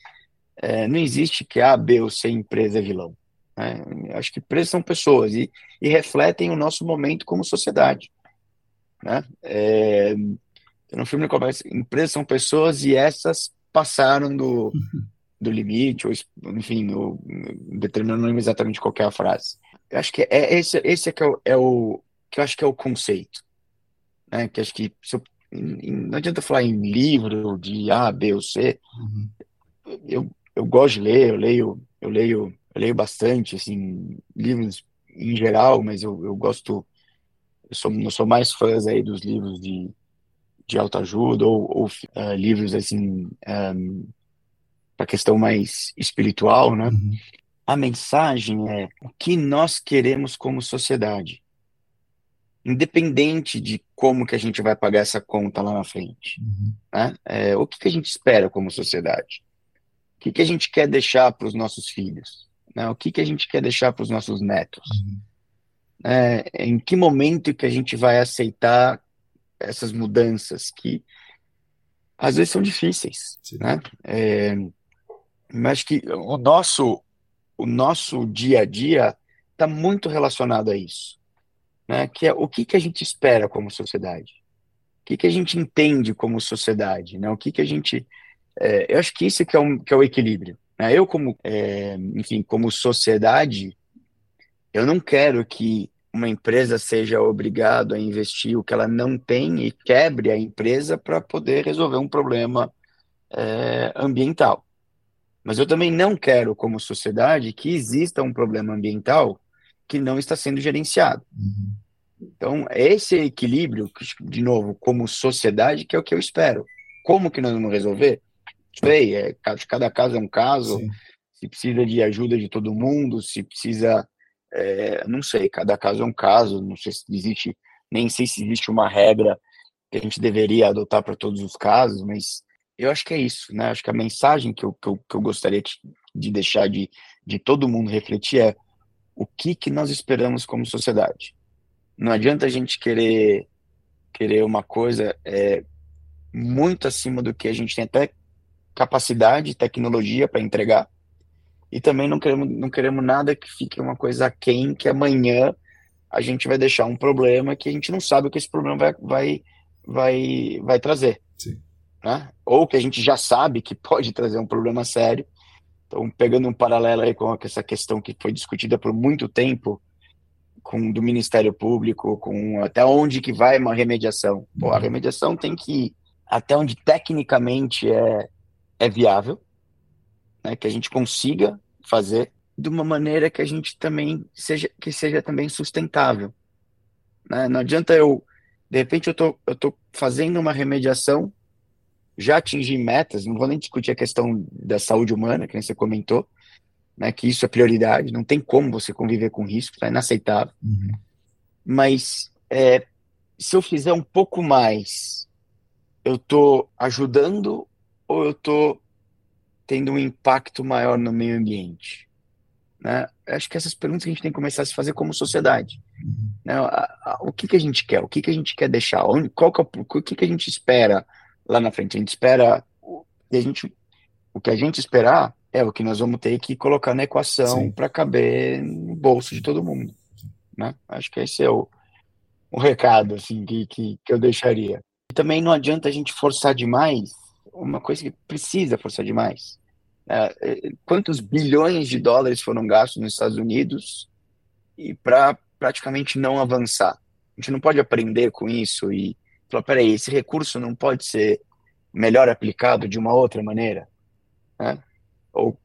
é, não existe que A, B ou C empresa é vilão. Né? Acho que empresas são pessoas e, e refletem o nosso momento como sociedade. Né? É, no filme ele começa, empresas são pessoas e essas passaram do, do limite, ou enfim, no, determinando exatamente qual é a frase. Eu acho que é esse, esse é que é o, é o, que eu acho que é o conceito, né? Que acho que eu, não adianta falar em livro de A, B ou C. Uhum. Eu, eu gosto de ler, eu leio, eu leio, eu leio bastante, assim, livros em geral, mas eu, eu gosto eu sou, eu sou mais fãs aí dos livros de, de autoajuda ou, ou uh, livros assim um, para questão mais espiritual, né? Uhum. a mensagem é o que nós queremos como sociedade. Independente de como que a gente vai pagar essa conta lá na frente. Uhum. Né? É, o que, que a gente espera como sociedade? O que, que a gente quer deixar para os nossos filhos? Né? O que, que a gente quer deixar para os nossos netos? Uhum. É, em que momento que a gente vai aceitar essas mudanças que às vezes são difíceis, Sim. né? É, mas que o nosso o nosso dia a dia está muito relacionado a isso, né? Que é o que que a gente espera como sociedade, o que que a gente entende como sociedade, né? O que que a gente é, eu acho que isso que é, um, que é o equilíbrio. Né? Eu como é, enfim como sociedade eu não quero que uma empresa seja obrigado a investir o que ela não tem e quebre a empresa para poder resolver um problema é, ambiental. Mas eu também não quero, como sociedade, que exista um problema ambiental que não está sendo gerenciado. Uhum. Então, esse equilíbrio, de novo, como sociedade, que é o que eu espero. Como que nós vamos resolver? Sei, é, cada caso é um caso, Sim. se precisa de ajuda de todo mundo, se precisa é, não sei, cada caso é um caso, não sei se existe, nem sei se existe uma regra que a gente deveria adotar para todos os casos, mas eu acho que é isso, né? Acho que a mensagem que eu, que eu, que eu gostaria de deixar de, de todo mundo refletir é o que, que nós esperamos como sociedade. Não adianta a gente querer querer uma coisa é, muito acima do que a gente tem até capacidade, tecnologia para entregar, e também não queremos, não queremos nada que fique uma coisa aquém, que amanhã a gente vai deixar um problema que a gente não sabe o que esse problema vai, vai, vai, vai trazer. Sim. Né? Ou que a gente já sabe que pode trazer um problema sério. Então, pegando um paralelo aí com essa questão que foi discutida por muito tempo, com do Ministério Público, com até onde que vai uma remediação. Pô, a uhum. remediação tem que ir até onde tecnicamente é, é viável, né, que a gente consiga fazer de uma maneira que a gente também seja que seja também sustentável. Né? Não adianta eu, de repente eu tô, eu tô fazendo uma remediação, já atingi metas, não vou nem discutir a questão da saúde humana, que você comentou, né, que isso é prioridade, não tem como você conviver com risco, é inaceitável. Uhum. Mas é, se eu fizer um pouco mais, eu estou ajudando ou eu estou tendo um impacto maior no meio ambiente? Né? Acho que essas perguntas que a gente tem que começar a se fazer como sociedade. Né? O que, que a gente quer? O que, que a gente quer deixar? Onde, qual que é, o que, que a gente espera lá na frente? A gente espera. A gente, o que a gente esperar é o que nós vamos ter que colocar na equação para caber no bolso de todo mundo. Né? Acho que esse é o, o recado assim, que, que, que eu deixaria. E também não adianta a gente forçar demais uma coisa que precisa forçar demais. É, é, quantos bilhões de dólares foram gastos nos Estados Unidos e para praticamente não avançar? A gente não pode aprender com isso e falar, peraí, esse recurso não pode ser melhor aplicado de uma outra maneira? Né? Ou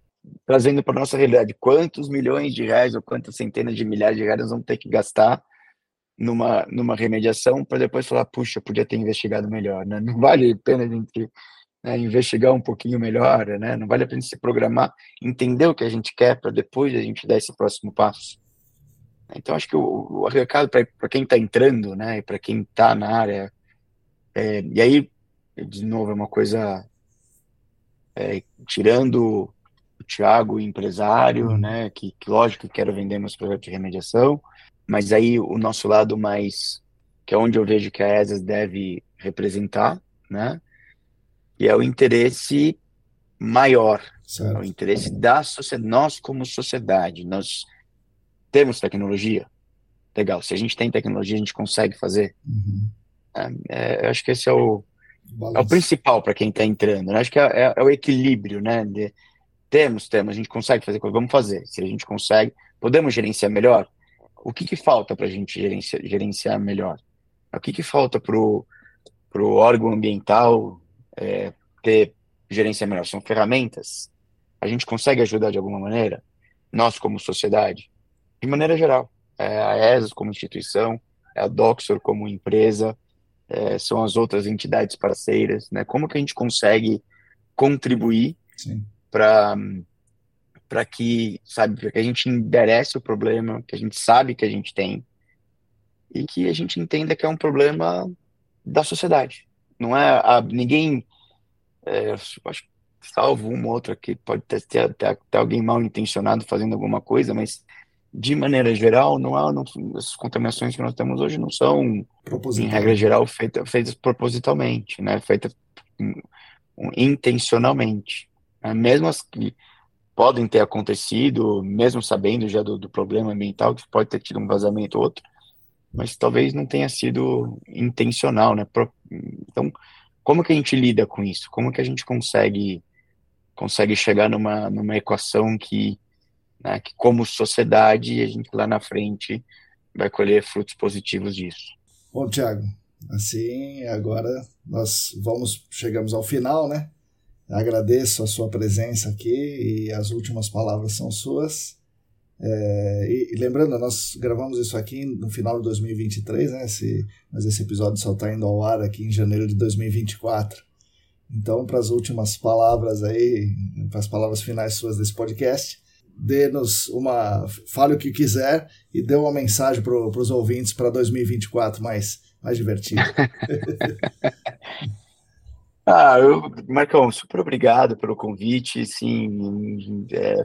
trazendo para nossa realidade, quantos milhões de reais ou quantas centenas de milhares de reais vamos ter que gastar numa, numa remediação para depois falar, puxa, podia ter investigado melhor, né? Não vale a pena a gente né, investigar um pouquinho melhor, né? Não vale a pena se programar, entender o que a gente quer para depois a gente dar esse próximo passo. Então acho que o, o recado para quem está entrando, né, e para quem está na área, é, e aí de novo é uma coisa é, tirando o Thiago, empresário, uhum. né, que, que lógico que quero vender meus projetos de remediação, mas aí o nosso lado mais que é onde eu vejo que a ESAS deve representar, né? Que é o interesse maior, certo. o interesse da sociedade, nós como sociedade, nós temos tecnologia, legal, se a gente tem tecnologia, a gente consegue fazer. Uhum. É, é, eu acho que esse é o, é o principal para quem está entrando, né? acho que é, é, é, o equilíbrio, né, de, temos, temos, a gente consegue fazer coisa, vamos fazer, se a gente consegue, podemos gerenciar melhor, o que, que falta para a gente gerenciar, gerenciar melhor? O que, que falta para o órgão ambiental é, ter gerência melhor, são ferramentas. A gente consegue ajudar de alguma maneira, nós como sociedade, de maneira geral. É, a ESAS como instituição, é a Doxor como empresa, é, são as outras entidades parceiras, né? Como que a gente consegue contribuir para para que, sabe, que a gente enderece o problema que a gente sabe que a gente tem e que a gente entenda que é um problema da sociedade. Não é a, ninguém, é, acho, salvo uma ou outra que pode ter, ter, ter, ter, alguém mal intencionado fazendo alguma coisa, mas de maneira geral, não há, não, as contaminações que nós temos hoje não são, em regra geral, feitas, feitas propositalmente, né, feitas um, um, intencionalmente. Né? Mesmo as que podem ter acontecido, mesmo sabendo já do, do problema ambiental, que pode ter tido um vazamento ou outro, mas talvez não tenha sido intencional, né? Então, como que a gente lida com isso? Como que a gente consegue consegue chegar numa, numa equação que, né, que como sociedade a gente lá na frente vai colher frutos positivos disso? Bom, Tiago, assim agora nós vamos chegamos ao final, né? Agradeço a sua presença aqui e as últimas palavras são suas. É, e, lembrando, nós gravamos isso aqui no final de 2023, né? Esse, mas esse episódio só está indo ao ar aqui em janeiro de 2024. Então, para as últimas palavras aí, para as palavras finais suas desse podcast, dê-nos uma. Fale o que quiser e dê uma mensagem para os ouvintes para 2024 mais, mais divertido. Ah, eu, Marcão, super obrigado pelo convite. Sim, é,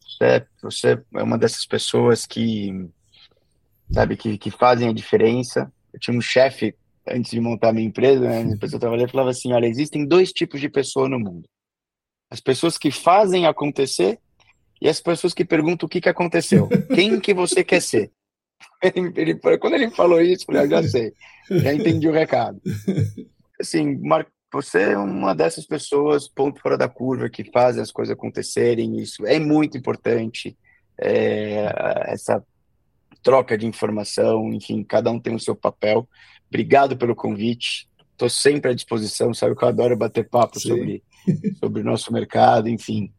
você, você é uma dessas pessoas que, sabe, que, que fazem a diferença. Eu tinha um chefe antes de montar minha empresa, né, a pessoa trabalhava falava assim: olha, existem dois tipos de pessoa no mundo: as pessoas que fazem acontecer e as pessoas que perguntam o que, que aconteceu. Quem que você quer ser? Ele, ele, quando ele falou isso, eu falei: ah, já sei, já entendi o recado. Assim, Marco você é uma dessas pessoas, ponto fora da curva, que fazem as coisas acontecerem. Isso é muito importante. É, essa troca de informação, enfim, cada um tem o seu papel. Obrigado pelo convite. Estou sempre à disposição. Sabe que eu adoro bater papo sobre, sobre o nosso mercado, enfim.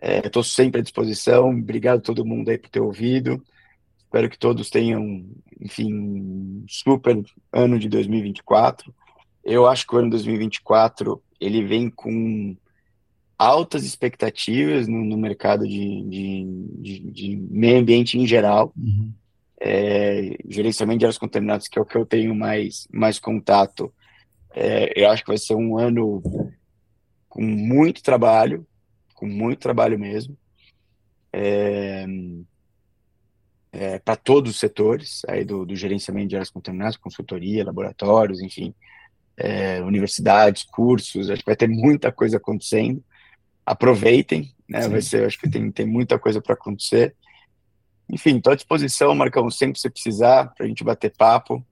Estou é, sempre à disposição. Obrigado a todo mundo aí por ter ouvido. Espero que todos tenham, enfim, um super ano de 2024 eu acho que o ano 2024 ele vem com altas expectativas no, no mercado de, de, de, de, meio ambiente em geral. Uhum. É, gerenciamento de áreas contaminadas, que é o que eu tenho mais, mais contato. É, eu acho que vai ser um ano com muito trabalho, com muito trabalho mesmo. É, é, para todos os setores aí do, do, gerenciamento de áreas contaminadas, consultoria, laboratórios, enfim, é, universidades, cursos, acho que vai ter muita coisa acontecendo. Aproveitem, né? Vai ser, acho que tem, tem muita coisa para acontecer. Enfim, estou à disposição, Marcão, sempre que você precisar, para a gente bater papo.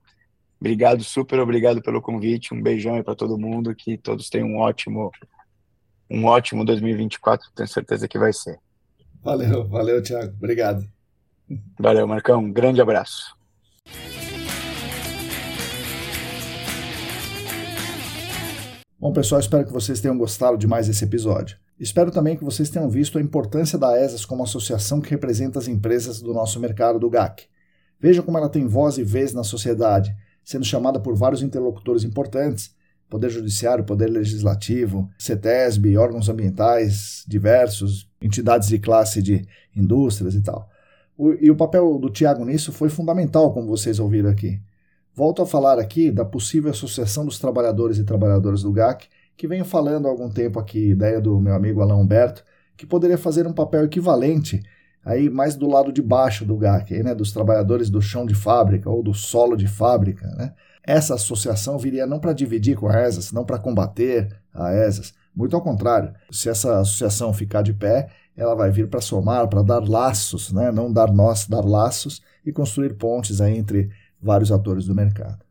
Obrigado, super obrigado pelo convite. Um beijão aí para todo mundo, que todos tenham um ótimo, um ótimo 2024, tenho certeza que vai ser. Valeu, valeu, Thiago. Obrigado. Valeu, Marcão. Um grande abraço. Bom, pessoal, espero que vocês tenham gostado de mais esse episódio. Espero também que vocês tenham visto a importância da ESAS como associação que representa as empresas do nosso mercado do GAC. Veja como ela tem voz e vez na sociedade, sendo chamada por vários interlocutores importantes, Poder Judiciário, Poder Legislativo, CETESB, órgãos ambientais diversos, entidades de classe de indústrias e tal. O, e o papel do Tiago nisso foi fundamental, como vocês ouviram aqui. Volto a falar aqui da possível Associação dos Trabalhadores e Trabalhadoras do GAC, que venho falando há algum tempo aqui, ideia do meu amigo Alain Humberto, que poderia fazer um papel equivalente aí mais do lado de baixo do GAC, né, dos trabalhadores do chão de fábrica ou do solo de fábrica. Né? Essa associação viria não para dividir com a ESAS, não para combater a ESAS, muito ao contrário. Se essa associação ficar de pé, ela vai vir para somar, para dar laços, né? não dar nós, dar laços e construir pontes aí entre vários atores do mercado.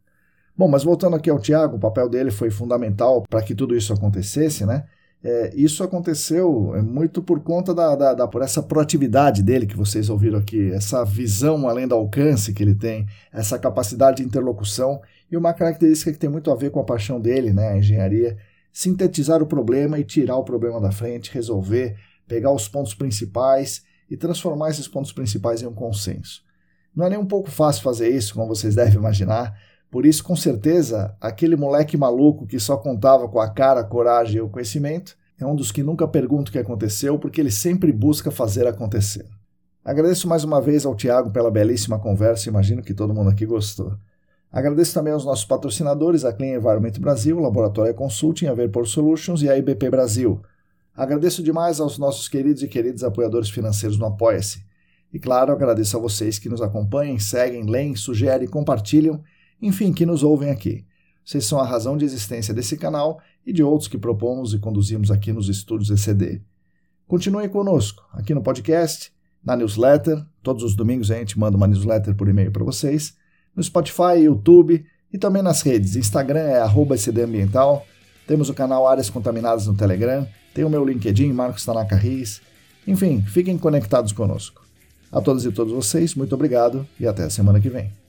Bom, mas voltando aqui ao Tiago, o papel dele foi fundamental para que tudo isso acontecesse, né? É, isso aconteceu é, muito por conta da, da, da, por essa proatividade dele que vocês ouviram aqui, essa visão além do alcance que ele tem, essa capacidade de interlocução e uma característica que tem muito a ver com a paixão dele, né, a engenharia, sintetizar o problema e tirar o problema da frente, resolver, pegar os pontos principais e transformar esses pontos principais em um consenso. Não é nem um pouco fácil fazer isso, como vocês devem imaginar. Por isso, com certeza, aquele moleque maluco que só contava com a cara, a coragem e o conhecimento É um dos que nunca pergunta o que aconteceu, porque ele sempre busca fazer acontecer. Agradeço mais uma vez ao Tiago pela belíssima conversa, imagino que todo mundo aqui gostou. Agradeço também aos nossos patrocinadores, a Clean Environment Brasil, Laboratório Consulting, a Verpor Solutions e a IBP Brasil. Agradeço demais aos nossos queridos e queridos apoiadores financeiros no Apoia-se. E claro, agradeço a vocês que nos acompanhem, seguem, leem, sugerem, compartilham, enfim, que nos ouvem aqui. Vocês são a razão de existência desse canal e de outros que propomos e conduzimos aqui nos estúdios ECD. Continuem conosco, aqui no podcast, na newsletter. Todos os domingos a gente manda uma newsletter por e-mail para vocês. No Spotify, YouTube e também nas redes. Instagram é arroba Ambiental. Temos o canal Áreas Contaminadas no Telegram. Tem o meu LinkedIn, Marcos Tanaka Riz. Enfim, fiquem conectados conosco. A todas e todos vocês, muito obrigado e até a semana que vem.